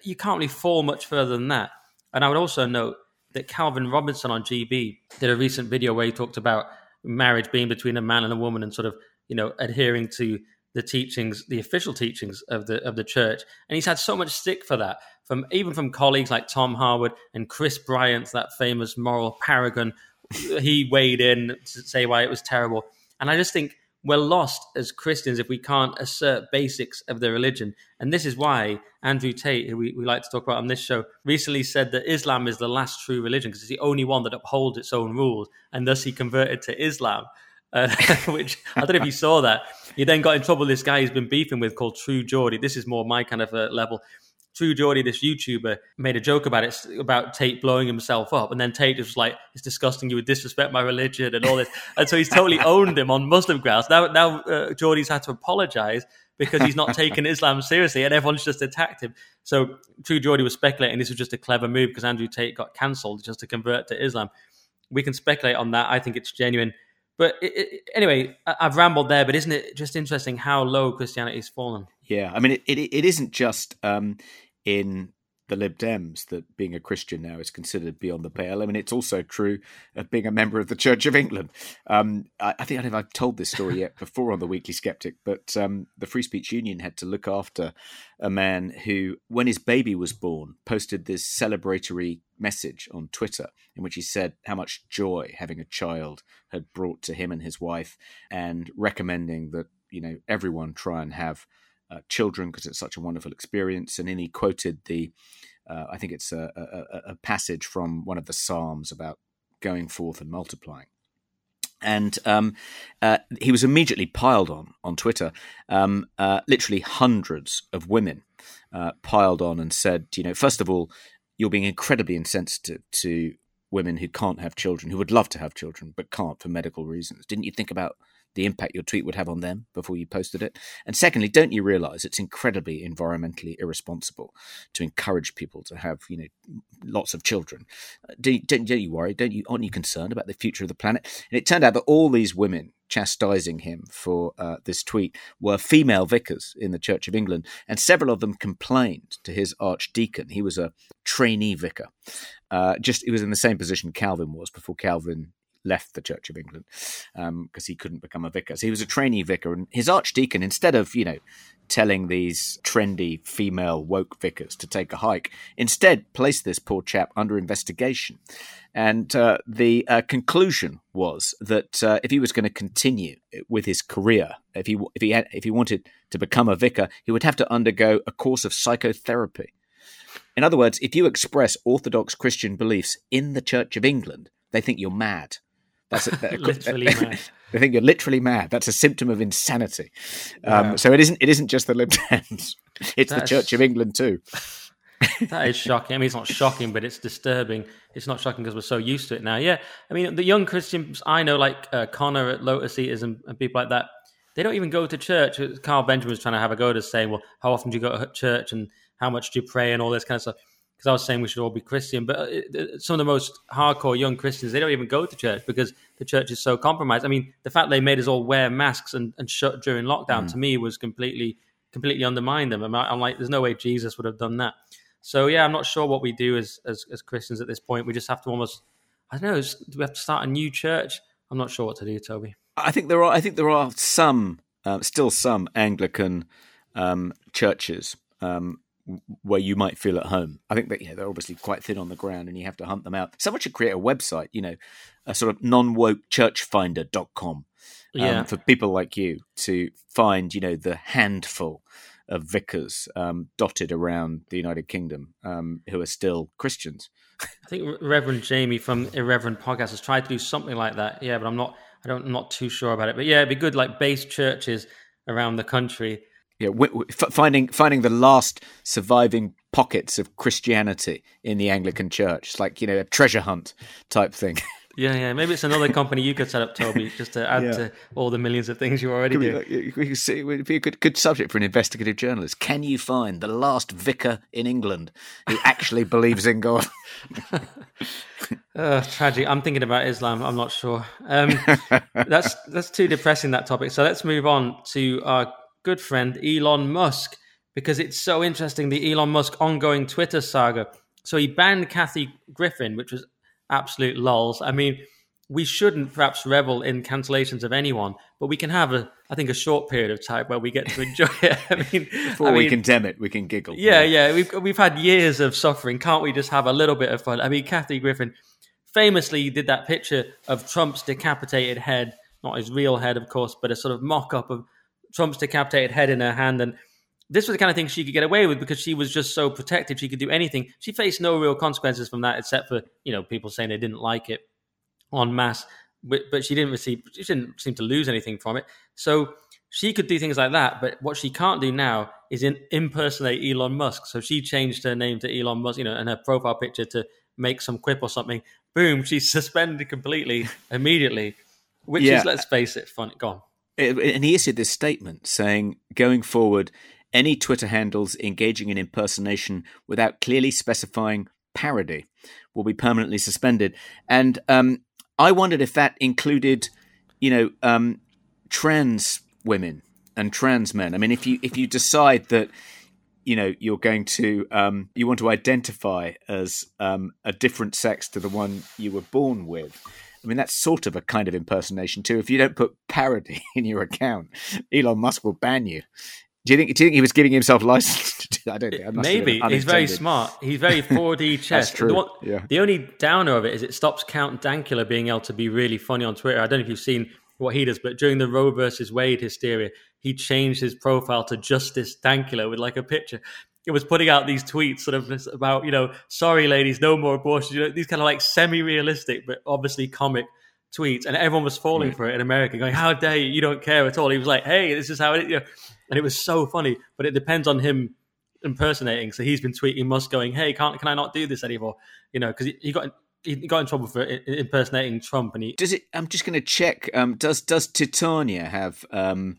you can't really fall much further than that. And I would also note that Calvin Robinson on GB did a recent video where he talked about marriage being between a man and a woman and sort of you know adhering to the teachings, the official teachings of the of the church, and he's had so much stick for that from even from colleagues like Tom Harwood and Chris Bryant, that famous moral paragon. he weighed in to say why it was terrible, and I just think we're lost as Christians if we can't assert basics of the religion. And this is why Andrew Tate, who we, we like to talk about on this show, recently said that Islam is the last true religion because it's the only one that upholds its own rules. And thus he converted to Islam. Uh, which I don't know if you saw that. He then got in trouble. This guy he's been beefing with called True Geordie. This is more my kind of uh, level. True Geordie, this YouTuber, made a joke about it, about Tate blowing himself up. And then Tate was like, it's disgusting. You would disrespect my religion and all this. and so he's totally owned him on Muslim grounds. Now, now uh, Geordie's had to apologize because he's not taken Islam seriously and everyone's just attacked him. So True Geordie was speculating this was just a clever move because Andrew Tate got cancelled just to convert to Islam. We can speculate on that. I think it's genuine. But it, it, anyway, I've rambled there, but isn't it just interesting how low Christianity's fallen? Yeah, I mean, it, it, it isn't just um, in the Lib Dems that being a Christian now is considered beyond the pale. I mean, it's also true of being a member of the Church of England. Um, I, I, think I don't know if I've told this story yet before on the Weekly Sceptic, but um, the Free Speech Union had to look after a man who, when his baby was born, posted this celebratory message on Twitter in which he said how much joy having a child had brought to him and his wife, and recommending that you know everyone try and have uh, children because it's such a wonderful experience. And then he quoted the, uh, I think it's a, a, a, passage from one of the Psalms about going forth and multiplying. And um, uh, he was immediately piled on on Twitter. Um, uh, literally hundreds of women uh, piled on and said, you know, first of all, you're being incredibly insensitive to women who can't have children, who would love to have children but can't for medical reasons. Didn't you think about the impact your tweet would have on them before you posted it? And secondly, don't you realize it's incredibly environmentally irresponsible to encourage people to have, you know, lots of children? Uh, don't, don't, don't you worry? Don't you, aren't you concerned about the future of the planet? And it turned out that all these women chastising him for uh, this tweet were female vicars in the Church of England, and several of them complained to his archdeacon. He was a trainee vicar. Uh, just he was in the same position Calvin was before Calvin left the Church of England because um, he couldn't become a vicar. So he was a trainee vicar, and his archdeacon, instead of you know telling these trendy female woke vicars to take a hike, instead placed this poor chap under investigation. And uh, the uh, conclusion was that uh, if he was going to continue with his career, if he if he had, if he wanted to become a vicar, he would have to undergo a course of psychotherapy. In other words, if you express Orthodox Christian beliefs in the Church of England, they think you're mad. That's a, literally mad. I think you're literally mad. That's a symptom of insanity. Um, So it isn't. It isn't just the Lib Dems. It's the Church of England too. that is shocking. I mean, it's not shocking, but it's disturbing. It's not shocking because we're so used to it now. Yeah, I mean, the young Christians I know, like uh, Connor at Lotus Eaters and, and, people like that, they don't even go to church. Carl Benjamin was trying to have a go to saying, "Well, how often do you go to church and how much do you pray and all this kind of stuff." Because I was saying we should all be Christian, but uh, some of the most hardcore young Christians they don't even go to church because the church is so compromised. I mean, the fact they made us all wear masks and, and shut during lockdown mm. to me was completely completely undermined them. I'm like, there's no way Jesus would have done that. So yeah, I'm not sure what we do as as, as Christians at this point. We just have to almost I don't know. Do we have to start a new church? I'm not sure what to do, Toby. I think there are. I think there are some, uh, still some Anglican um, churches um, where you might feel at home. I think that yeah, they're obviously quite thin on the ground and you have to hunt them out. Someone should create a website, you know, a sort of non-woke churchfinder.com um, yeah. for people like you to find, you know, the handful of vicars um, dotted around the United Kingdom um, who are still Christians. I think Reverend Jamie from Irreverent Podcast has tried to do something like that. Yeah, but I'm not. I don't. I'm not too sure about it. But yeah, it'd be good, like base churches around the country yeah, w- w- finding finding the last surviving pockets of Christianity in the Anglican Church. It's like you know a treasure hunt type thing. Yeah, yeah. Maybe it's another company you could set up, Toby, just to add yeah. to all the millions of things you already do. We could it'd be a good, good subject for an investigative journalist. Can you find the last vicar in England who actually believes in God? uh, tragic. I'm thinking about Islam. I'm not sure. Um, that's that's too depressing that topic. So let's move on to our good friend Elon Musk because it's so interesting the Elon Musk ongoing Twitter saga. So he banned Kathy Griffin, which was absolute lols. I mean, we shouldn't perhaps revel in cancellations of anyone, but we can have a, I think, a short period of time where we get to enjoy it. I mean, before I we condemn it, we can giggle. Yeah, yeah, yeah, we've we've had years of suffering. Can't we just have a little bit of fun? I mean, Kathy Griffin famously did that picture of Trump's decapitated head not his real head, of course, but a sort of mock up of Trump's decapitated head in her hand. And this was the kind of thing she could get away with because she was just so protected. She could do anything. She faced no real consequences from that, except for you know people saying they didn't like it en masse. But, but she didn't receive. She didn't seem to lose anything from it. So she could do things like that. But what she can't do now is in, impersonate Elon Musk. So she changed her name to Elon Musk, you know, and her profile picture to make some quip or something. Boom, she's suspended completely immediately. Which yeah. is, let's face it, funny. Go on. And he issued this statement saying, going forward, any Twitter handles engaging in impersonation without clearly specifying parody will be permanently suspended. And um, I wondered if that included, you know, um, trans women and trans men. I mean, if you if you decide that you know you're going to um, you want to identify as um, a different sex to the one you were born with. I mean, that's sort of a kind of impersonation too. If you don't put parody in your account, Elon Musk will ban you. Do you think? Do you think he was giving himself license? I don't think. Maybe he's very smart. He's very 4D chess. That's true. The, one, yeah. the only downer of it is it stops Count Dankula being able to be really funny on Twitter. I don't know if you've seen what he does, but during the Roe versus Wade hysteria, he changed his profile to Justice Dankula with like a picture. It was putting out these tweets sort of about, you know, sorry ladies, no more abortions. You know, these kind of like semi-realistic, but obviously comic tweets, and everyone was falling for it in America, going, "How dare you? You don't care at all." He was like, "Hey, this is how it." You know, and it was so funny. But it depends on him impersonating. So he's been tweeting Musk, going, "Hey, can't can I not do this anymore?" You know, because he, he, got he got in trouble for impersonating Trump, and he does it. I'm just going to check. Um, does does Titania have? Um,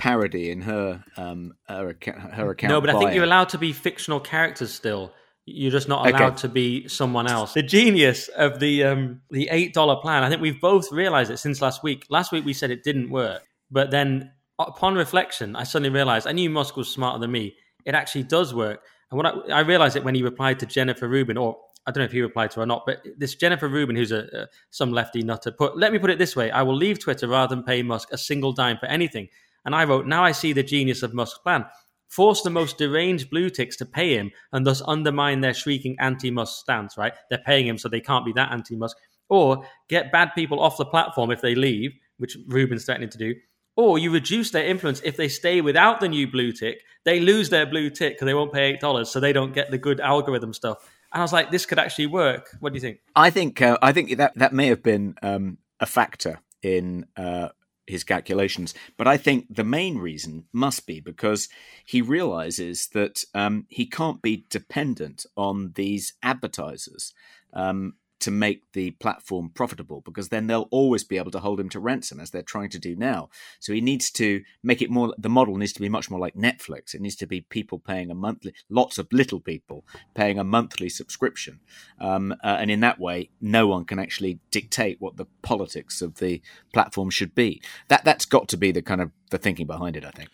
parody in her um her, her account no but i think you're allowed to be fictional characters still you're just not allowed okay. to be someone else. The genius of the um, the eight dollar plan. I think we've both realized it since last week. Last week we said it didn't work, but then upon reflection, I suddenly realized I knew Musk was smarter than me. It actually does work. And what I, I realized it when he replied to Jennifer Rubin, or I don't know if he replied to her or not, but this Jennifer Rubin, who's a, a some lefty nutter, put. Let me put it this way: I will leave Twitter rather than pay Musk a single dime for anything. And I wrote, now I see the genius of Musk's plan force the most deranged blue ticks to pay him and thus undermine their shrieking anti-Musk stance, right? They're paying him so they can't be that anti-Musk. Or get bad people off the platform if they leave, which Rubin's threatening to do. Or you reduce their influence if they stay without the new blue tick. They lose their blue tick because they won't pay $8, so they don't get the good algorithm stuff. And I was like, this could actually work. What do you think? I think uh, I think that that may have been um, a factor in uh, his calculations. But I think the main reason must be because he realizes that um, he can't be dependent on these advertisers. Um, to make the platform profitable because then they'll always be able to hold him to ransom as they're trying to do now. So he needs to make it more, the model needs to be much more like Netflix. It needs to be people paying a monthly, lots of little people paying a monthly subscription. Um, uh, and in that way, no one can actually dictate what the politics of the platform should be. That, that's got to be the kind of the thinking behind it, I think.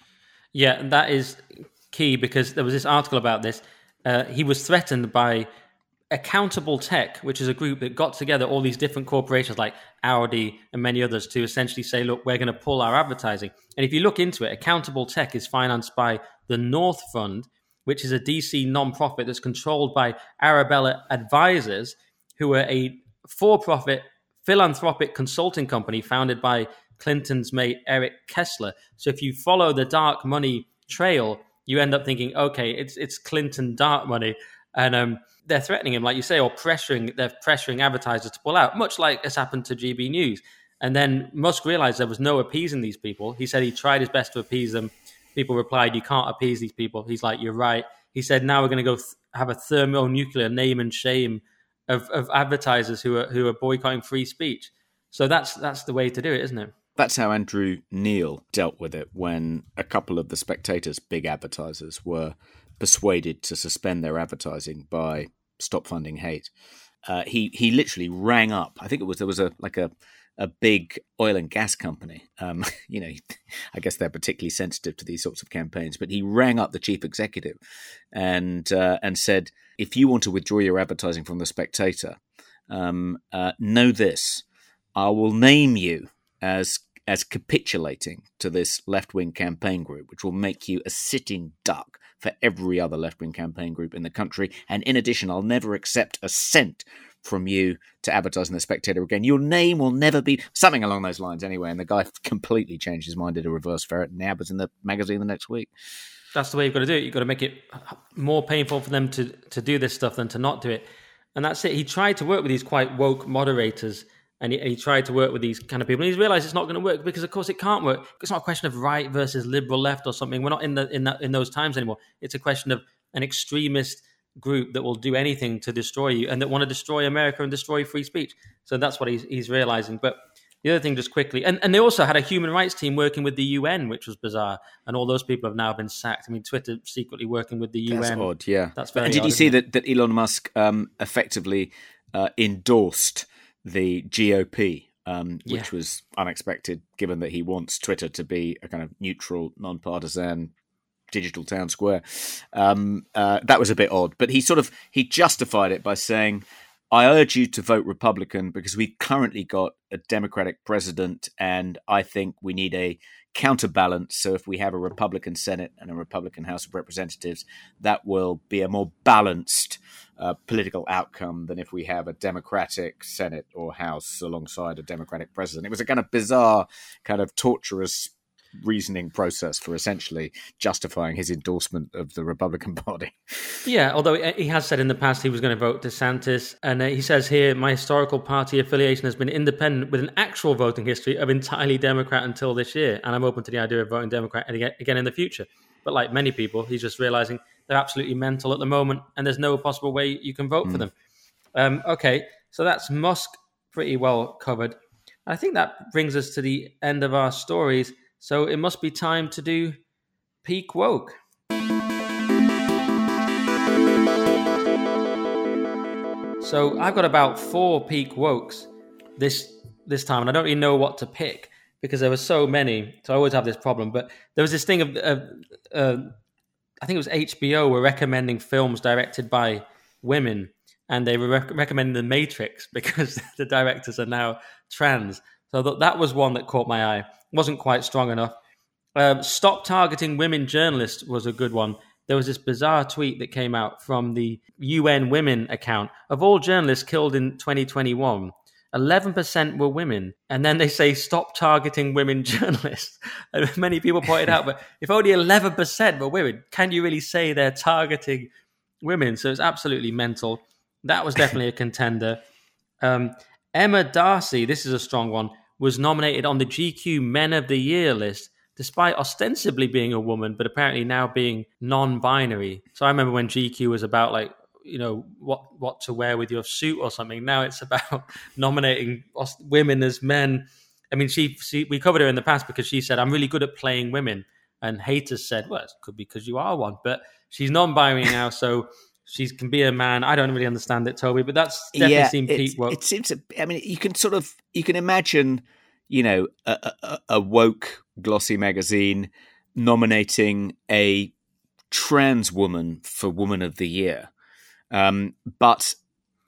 Yeah, that is key because there was this article about this. Uh, he was threatened by Accountable Tech, which is a group that got together all these different corporations like Audi and many others to essentially say, look, we're going to pull our advertising. And if you look into it, Accountable Tech is financed by the North Fund, which is a DC nonprofit that's controlled by Arabella Advisors, who are a for profit philanthropic consulting company founded by Clinton's mate Eric Kessler. So if you follow the dark money trail, you end up thinking, okay, it's it's Clinton dark money. And um, they're threatening him, like you say, or pressuring they're pressuring advertisers to pull out, much like has happened to GB News. And then Musk realized there was no appeasing these people. He said he tried his best to appease them. People replied, "You can't appease these people." He's like, "You're right." He said, "Now we're going to go th- have a thermonuclear name and shame of, of advertisers who are who are boycotting free speech." So that's that's the way to do it, isn't it? That's how Andrew Neil dealt with it when a couple of the spectators, big advertisers, were persuaded to suspend their advertising by stop funding hate. Uh, he he literally rang up. I think it was there was a like a a big oil and gas company. Um, you know, I guess they're particularly sensitive to these sorts of campaigns. But he rang up the chief executive and uh, and said, if you want to withdraw your advertising from the Spectator, um, uh, know this: I will name you as as capitulating to this left wing campaign group, which will make you a sitting duck for every other left wing campaign group in the country. And in addition, I'll never accept a cent from you to advertise in the Spectator again. Your name will never be something along those lines, anyway. And the guy completely changed his mind, did a reverse ferret, and now was in the magazine the next week. That's the way you've got to do it. You've got to make it more painful for them to to do this stuff than to not do it. And that's it. He tried to work with these quite woke moderators and he, he, tried to work with these kind of people. And he's realized it's not going to work because, of course, it can't work. It's not a question of right versus liberal left or something. We're not in the in that in those times anymore. It's a question of an extremist group that will do anything to destroy you and that want to destroy America and destroy free speech. So that's what he's he's realizing. But the other thing, just quickly, and, and they also had a human rights team working with the UN, which was bizarre. And all those people have now been sacked. I mean, Twitter secretly working with the UN. That's odd, yeah. That's very. And did odd, you see that that Elon Musk um, effectively uh, endorsed the GOP? Um, Yeah. which was unexpected, given that he wants Twitter to be a kind of neutral, non-partisan digital town square. Um, uh, that was a bit odd, but he sort of he justified it by saying, "I urge you to vote Republican because we've currently got a Democratic president, and I think we need a counterbalance. So if we have a Republican Senate and a Republican House of Representatives, that will be a more balanced." Uh, political outcome than if we have a Democratic Senate or House alongside a Democratic president. It was a kind of bizarre, kind of torturous reasoning process for essentially justifying his endorsement of the Republican Party. Yeah, although he has said in the past he was going to vote DeSantis, and uh, he says here, my historical party affiliation has been independent with an actual voting history of entirely Democrat until this year, and I'm open to the idea of voting Democrat again in the future. But like many people, he's just realizing they're absolutely mental at the moment, and there's no possible way you can vote for them. Um, okay, so that's Musk pretty well covered. I think that brings us to the end of our stories. So it must be time to do peak woke. So I've got about four peak wokes this this time, and I don't really know what to pick because there were so many. So I always have this problem. But there was this thing of, of uh, I think it was HBO were recommending films directed by women, and they were rec- recommending The Matrix because the directors are now trans. So th- that was one that caught my eye. wasn't quite strong enough. Um, Stop targeting women journalists was a good one. There was this bizarre tweet that came out from the UN Women account of all journalists killed in 2021. 11% were women. And then they say, stop targeting women journalists. Many people pointed out, but if only 11% were women, can you really say they're targeting women? So it's absolutely mental. That was definitely a contender. Um, Emma D'Arcy, this is a strong one, was nominated on the GQ Men of the Year list, despite ostensibly being a woman, but apparently now being non-binary. So I remember when GQ was about like, you know, what what to wear with your suit or something. Now it's about nominating women as men. I mean, she, she we covered her in the past because she said I'm really good at playing women, and haters said, well, it could be because you are one, but she's non-binary now, so. She can be a man. I don't really understand it, Toby, but that's definitely it's- peak woke. it seems. To, I mean, you can sort of you can imagine, you know, a, a, a woke glossy magazine nominating a trans woman for Woman of the Year, um, but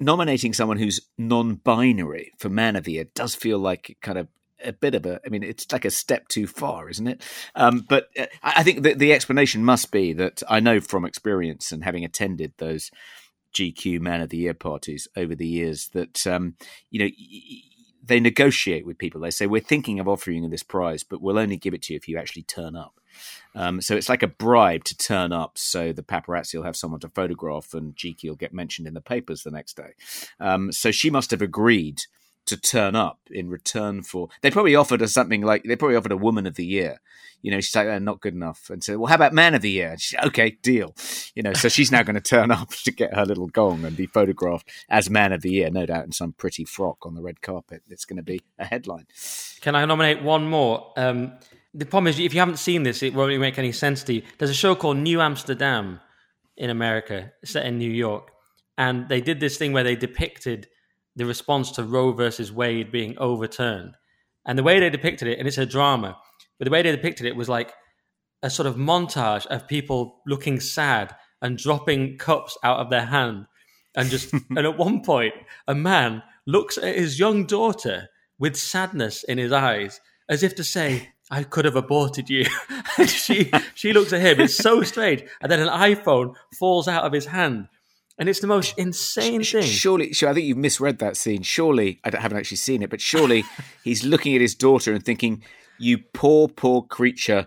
nominating someone who's non-binary for Man of the Year does feel like kind of a bit of a. I mean, it's like a step too far, isn't it? Um, but uh, I think the explanation must be that I know from experience and having attended those GQ Man of the Year parties over the years that um, you know they negotiate with people. They say we're thinking of offering you this prize, but we'll only give it to you if you actually turn up. Um, so it's like a bribe to turn up, so the paparazzi will have someone to photograph, and GQ will get mentioned in the papers the next day. Um, so she must have agreed to turn up in return for. They probably offered her something like they probably offered a Woman of the Year. You know, she's like, oh, not good enough, and so well, how about Man of the Year? And she's, okay, deal. You know, so she's now going to turn up to get her little gong and be photographed as Man of the Year, no doubt in some pretty frock on the red carpet. It's going to be a headline. Can I nominate one more? Um, the problem is, if you haven't seen this, it won't really make any sense to you. There's a show called New Amsterdam in America, set in New York, and they did this thing where they depicted the response to Roe versus Wade being overturned. And the way they depicted it, and it's a drama, but the way they depicted it was like a sort of montage of people looking sad and dropping cups out of their hand. And just, and at one point, a man looks at his young daughter with sadness in his eyes, as if to say, I could have aborted you. and she, she looks at him. It's so strange. And then an iPhone falls out of his hand. And it's the most insane thing. Surely, sure, I think you've misread that scene. Surely, I don't- haven't actually seen it, but surely he's looking at his daughter and thinking, "You poor, poor creature.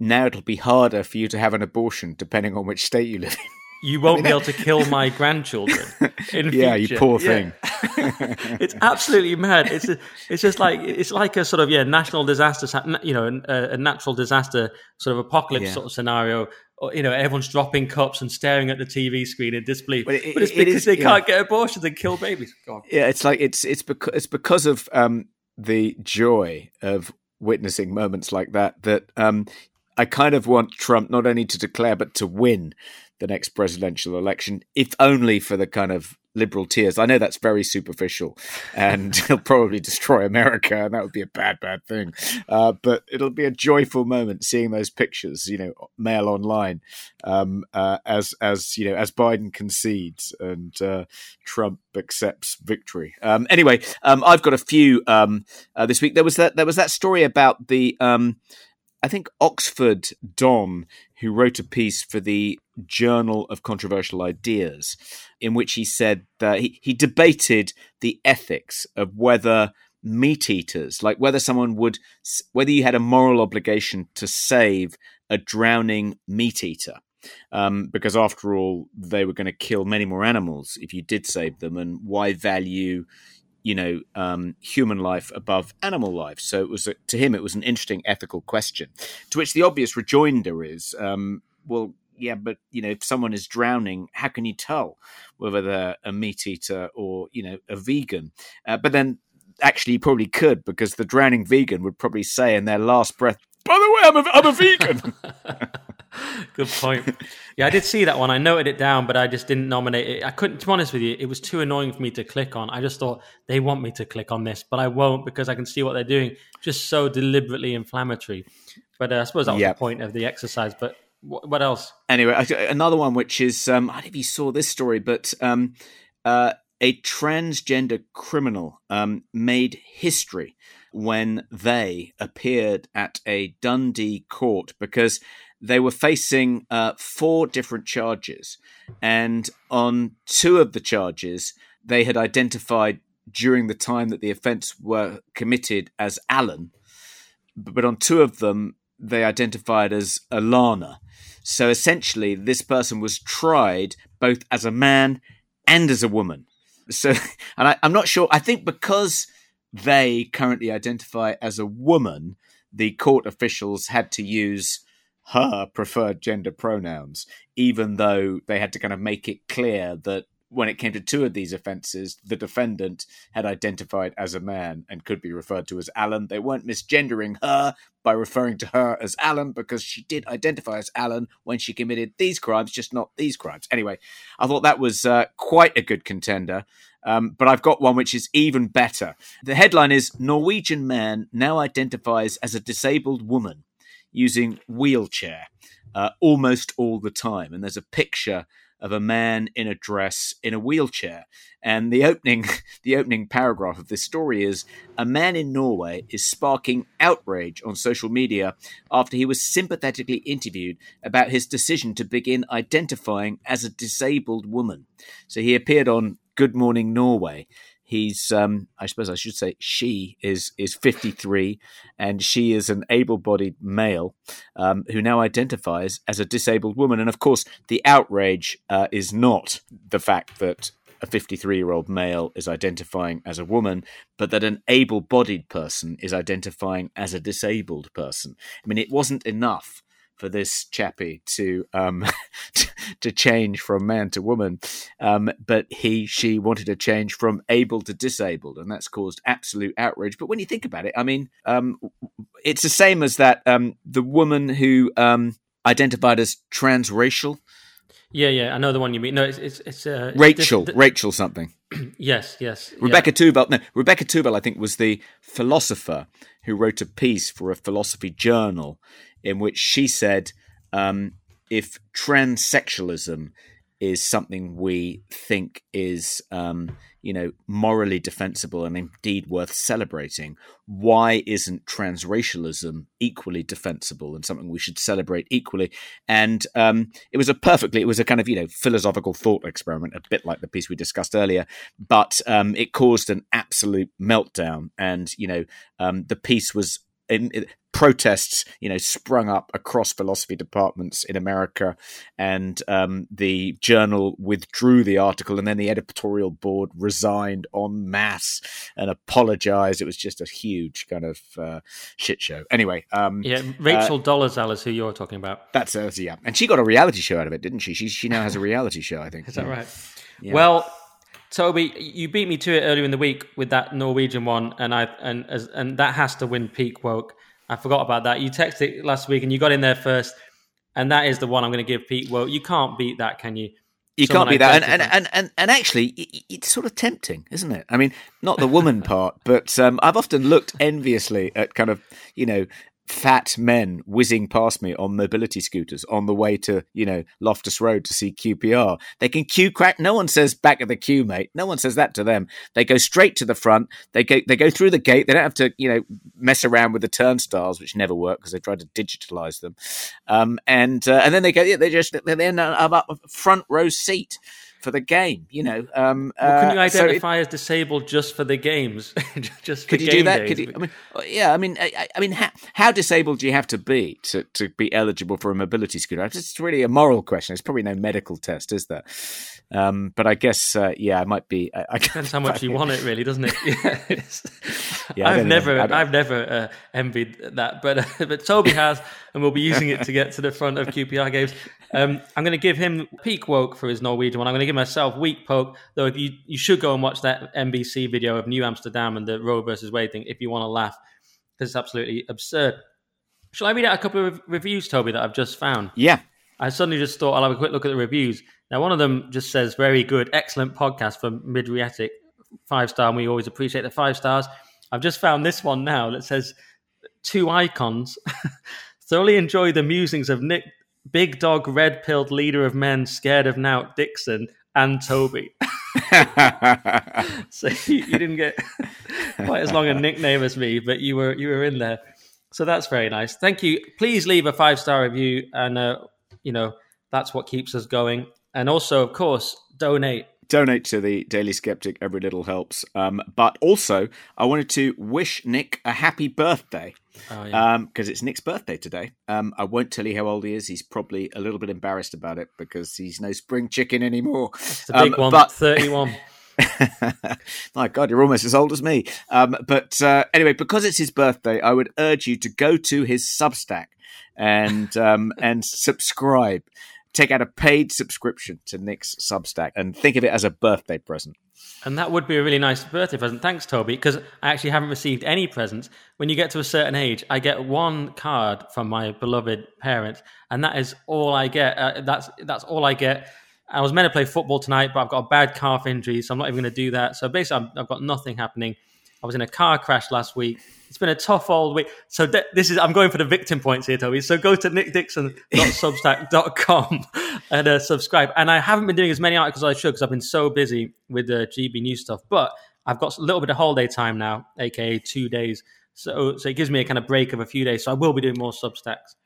Now it'll be harder for you to have an abortion, depending on which state you live in." You won't be able to kill my grandchildren. In future. yeah, you future. poor Yeah. thing. it's absolutely mad. It's a, it's just like it's like a sort of yeah national disaster, you know, a, a natural disaster sort of apocalypse Yeah. sort of scenario. Or, you know, everyone's dropping cups and staring at the TV screen in disbelief. But it- but it's because is- they can't get abortions and kill babies. Yeah, it's like it's it's because it's because of um, the joy of witnessing moments like that that um, I kind of want Trump not only to declare but to win the next presidential election, if only for the kind of liberal tears. I know that's very superficial, and he'll probably destroy America, and that would be a bad, bad thing. Uh, but it'll be a joyful moment seeing those pictures, you know, mail online um, uh, as as you know as Biden concedes and uh, Trump accepts victory. Um, anyway, um, I've got a few um, uh, this week. There was that there was that story about the um, I think Oxford Don who wrote a piece for the Journal of Controversial Ideas in which he said that he, he debated the ethics of whether meat eaters like whether someone would whether you had a moral obligation to save a drowning meat eater. Um, because after all, they were going to kill many more animals if you did save them, and why value, you know, um, human life above animal life? So it was a, to him, it was an interesting ethical question. To which the obvious rejoinder is, um, well, yeah, but you know, if someone is drowning, how can you tell whether they're a meat eater or you know a vegan? Uh, but then. Actually, you probably could because the drowning vegan would probably say in their last breath, "By the way, I'm a, I'm a vegan." Good point. Yeah, I did see that one. I noted it down, but I just didn't nominate it. I couldn't, to be honest with you, it was too annoying for me to click on. I just thought they want me to click on this, but I won't because I can see what they're doing. Just so deliberately inflammatory. But uh, I suppose that was Yep. the point of the exercise. But what, what else? anyway, another one which is um, I don't know if you saw this story, but um, uh, a transgender criminal um, made history when they appeared at a Dundee court because they were facing uh, four different charges, and on two of the charges they had identified during the time that the offence were committed as Alan, but on two of them they identified as Alana. So essentially, this person was tried both as a man and as a woman. So, and I, I'm not sure. I think because they currently identify as a woman, the court officials had to use her preferred gender pronouns, even though they had to kind of make it clear that when it came to two of these offences, the defendant had identified as a man and could be referred to as Alan. They weren't misgendering her by referring to her as Alan because she did identify as Alan when she committed these crimes, just not these crimes. Anyway, I thought that was uh, quite a good contender. Um, but I've got one which is even better. The headline is Norwegian man now identifies as a disabled woman using wheelchair uh, almost all the time. And there's a picture of a man in a dress in a wheelchair. And the opening the opening paragraph of this story is a man in Norway is sparking outrage on social media after he was sympathetically interviewed about his decision to begin identifying as a disabled woman. So he appeared on Good Morning Norway. He's, um, I suppose I should say, she is is 53, and she is an able-bodied male um, who now identifies as a disabled woman. And of course, the outrage uh, is not the fact that a 53 year old male is identifying as a woman, but that an able bodied person is identifying as a disabled person. I mean, it wasn't enough for this chappie to um, to change from man to woman, um, but he she wanted to change from able to disabled, and that's caused absolute outrage. But when you think about it, I mean, um, it's the same as that um, the woman who um, identified as transracial, Yeah, yeah, I know the one you mean. No, it's it's, it's uh, it's Rachel, Rachel something. yes, yes. yeah. Rebecca Tuvel. No, Rebecca Tuvel, I think, was the philosopher who wrote a piece for a philosophy journal in which she said um, if transsexualism is something we think is, um, you know, morally defensible and indeed worth celebrating, why isn't transracialism equally defensible and something we should celebrate equally? And um, it was a perfectly, it was a kind of, you know, philosophical thought experiment, a bit like the piece we discussed earlier, but um, it caused an absolute meltdown. And, you know, um, the piece was in, in, protests, you know, sprung up across philosophy departments in America, and um, the journal withdrew the article, and then the editorial board resigned en masse and apologized. It was just a huge kind of uh, shit show. Anyway, um, yeah, Rachel uh, Dolezal is who you're talking about. That's uh, yeah, and she got a reality show out of it, didn't she? She she now has a reality show, I think. Is that right? Yeah. Well. Toby, you beat me to it earlier in the week with that Norwegian one, and I and and that has to win peak woke. I forgot about that. You texted last week and you got in there first, and that is the one I'm going to give Pete. Well, you can't beat that, can you? You Someone can't beat that, and and, and and and actually, it's sort of tempting, isn't it? I mean, not the woman part, but um, I've often looked enviously at kind of you know fat men whizzing past me on mobility scooters on the way to, you know, Loftus Road to see QPR. They can queue crack. No one says back of the queue, mate. No one says that to them. They go straight to the front. They go, they go through the gate. They don't have to, you know, mess around with the turnstiles, which never work because they tried to digitalize them. Um, and, uh, and then they go, yeah, they just, they're in a, a front row seat for the game. You know, um, well, can you identify uh, so it, as disabled just for the games? just for could you do that? Could you, I mean, uh, yeah. I mean, I, I mean, how, how, disabled do you have to be to, to be eligible for a mobility scooter? It's really a moral question. It's probably no medical test, is there? Um, but I guess, uh, yeah, I might be. I, I Depends how much you want it, really, doesn't it? yeah, yeah I've never, I've never uh, envied that, but uh, but Toby has, and we'll be using it to get to the front of QPR games. Um, I'm going to give him peak woke for his Norwegian one. I'm going to give myself weak poke, though. If you you should go and watch that NBC video of New Amsterdam and the Roe versus Wade thing if you want to laugh, because it's absolutely absurd. Shall I read out a couple of reviews, Toby, that I've just found? Yeah. I suddenly just thought I'll have a quick look at the reviews. Now, one of them just says, very good, excellent podcast for Midriatic, five star, and we always appreciate the five stars. I've just found this one now that says, two icons. Thoroughly enjoy the musings of Nick big dog, red pilled leader of men, scared of Nout Dixon, and Toby. so you, you, didn't get quite as long a nickname as me, but you were you were in there. So that's very nice. Thank you. Please leave a five star review, and uh, you know that's what keeps us going. And also, of course, donate donate to the Daily Sceptic. Every little helps. Um, but also, I wanted to wish Nick a happy birthday because oh, yeah. um, it's Nick's birthday today. Um, I won't tell you how old he is. He's probably a little bit embarrassed about it because he's no spring chicken anymore. It's the big um, one, but... 31. My God, you're almost as old as me. Um, but uh, anyway, because it's his birthday, I would urge you to go to his Substack and um, and subscribe take out a paid subscription to Nick's Substack and think of it as a birthday present. And that would be a really nice birthday present. Thanks, Toby, because I actually haven't received any presents. When you get to a certain age, I get one card from my beloved parents, and that is all I get. Uh, that's that's all I get. I was meant to play football tonight, but I've got a bad calf injury, so I'm not even going to do that. So basically, I've, I've got nothing happening. I was in a car crash last week. It's been a tough old week. So th- this is I'm going for the victim points here, Toby. So go to nickdixon.substack.com and uh, subscribe. And I haven't been doing as many articles as I should because I've been so busy with the GB news stuff. But I've got a little bit of holiday time now, aka two days. So so it gives me a kind of break of a few days. So I will be doing more Substacks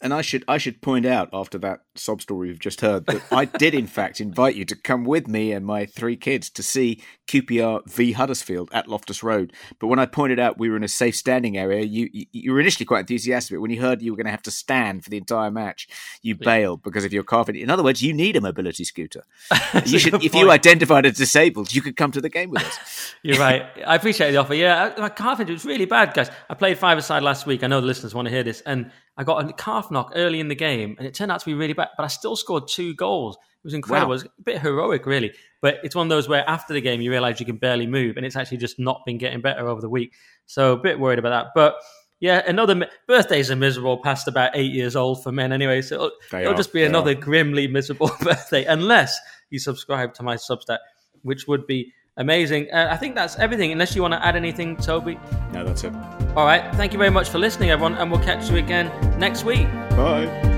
and I should I should point out after that sob story we've just heard that I did in fact invite you to come with me and my three kids to see QPR v Huddersfield at Loftus Road. But when I pointed out we were in a safe standing area, you you were initially quite enthusiastic. But when you heard you were going to have to stand for the entire match, you bailed because of your calf. In other words, you need a mobility scooter. you should, if you identified as disabled, you could come to the game with us. You're right. I appreciate the offer. Yeah, my injury was really bad, guys. I played five aside last week. I know the listeners want to hear this, and I got a calf knock early in the game, and it turned out to be really bad. But I still scored two goals. It was incredible. Wow. It was a bit heroic, really. But it's one of those where after the game you realise you can barely move, and it's actually just not been getting better over the week. So a bit worried about that. But yeah, another birthdays are miserable past about eight years old for men anyway. So it'll, it'll just be another are. grimly miserable birthday unless you subscribe to my Substack, which would be amazing. Uh, I think that's everything. Unless you want to add anything, Toby. No, that's it. All right. Thank you very much for listening, everyone, and we'll catch you again next week. Bye.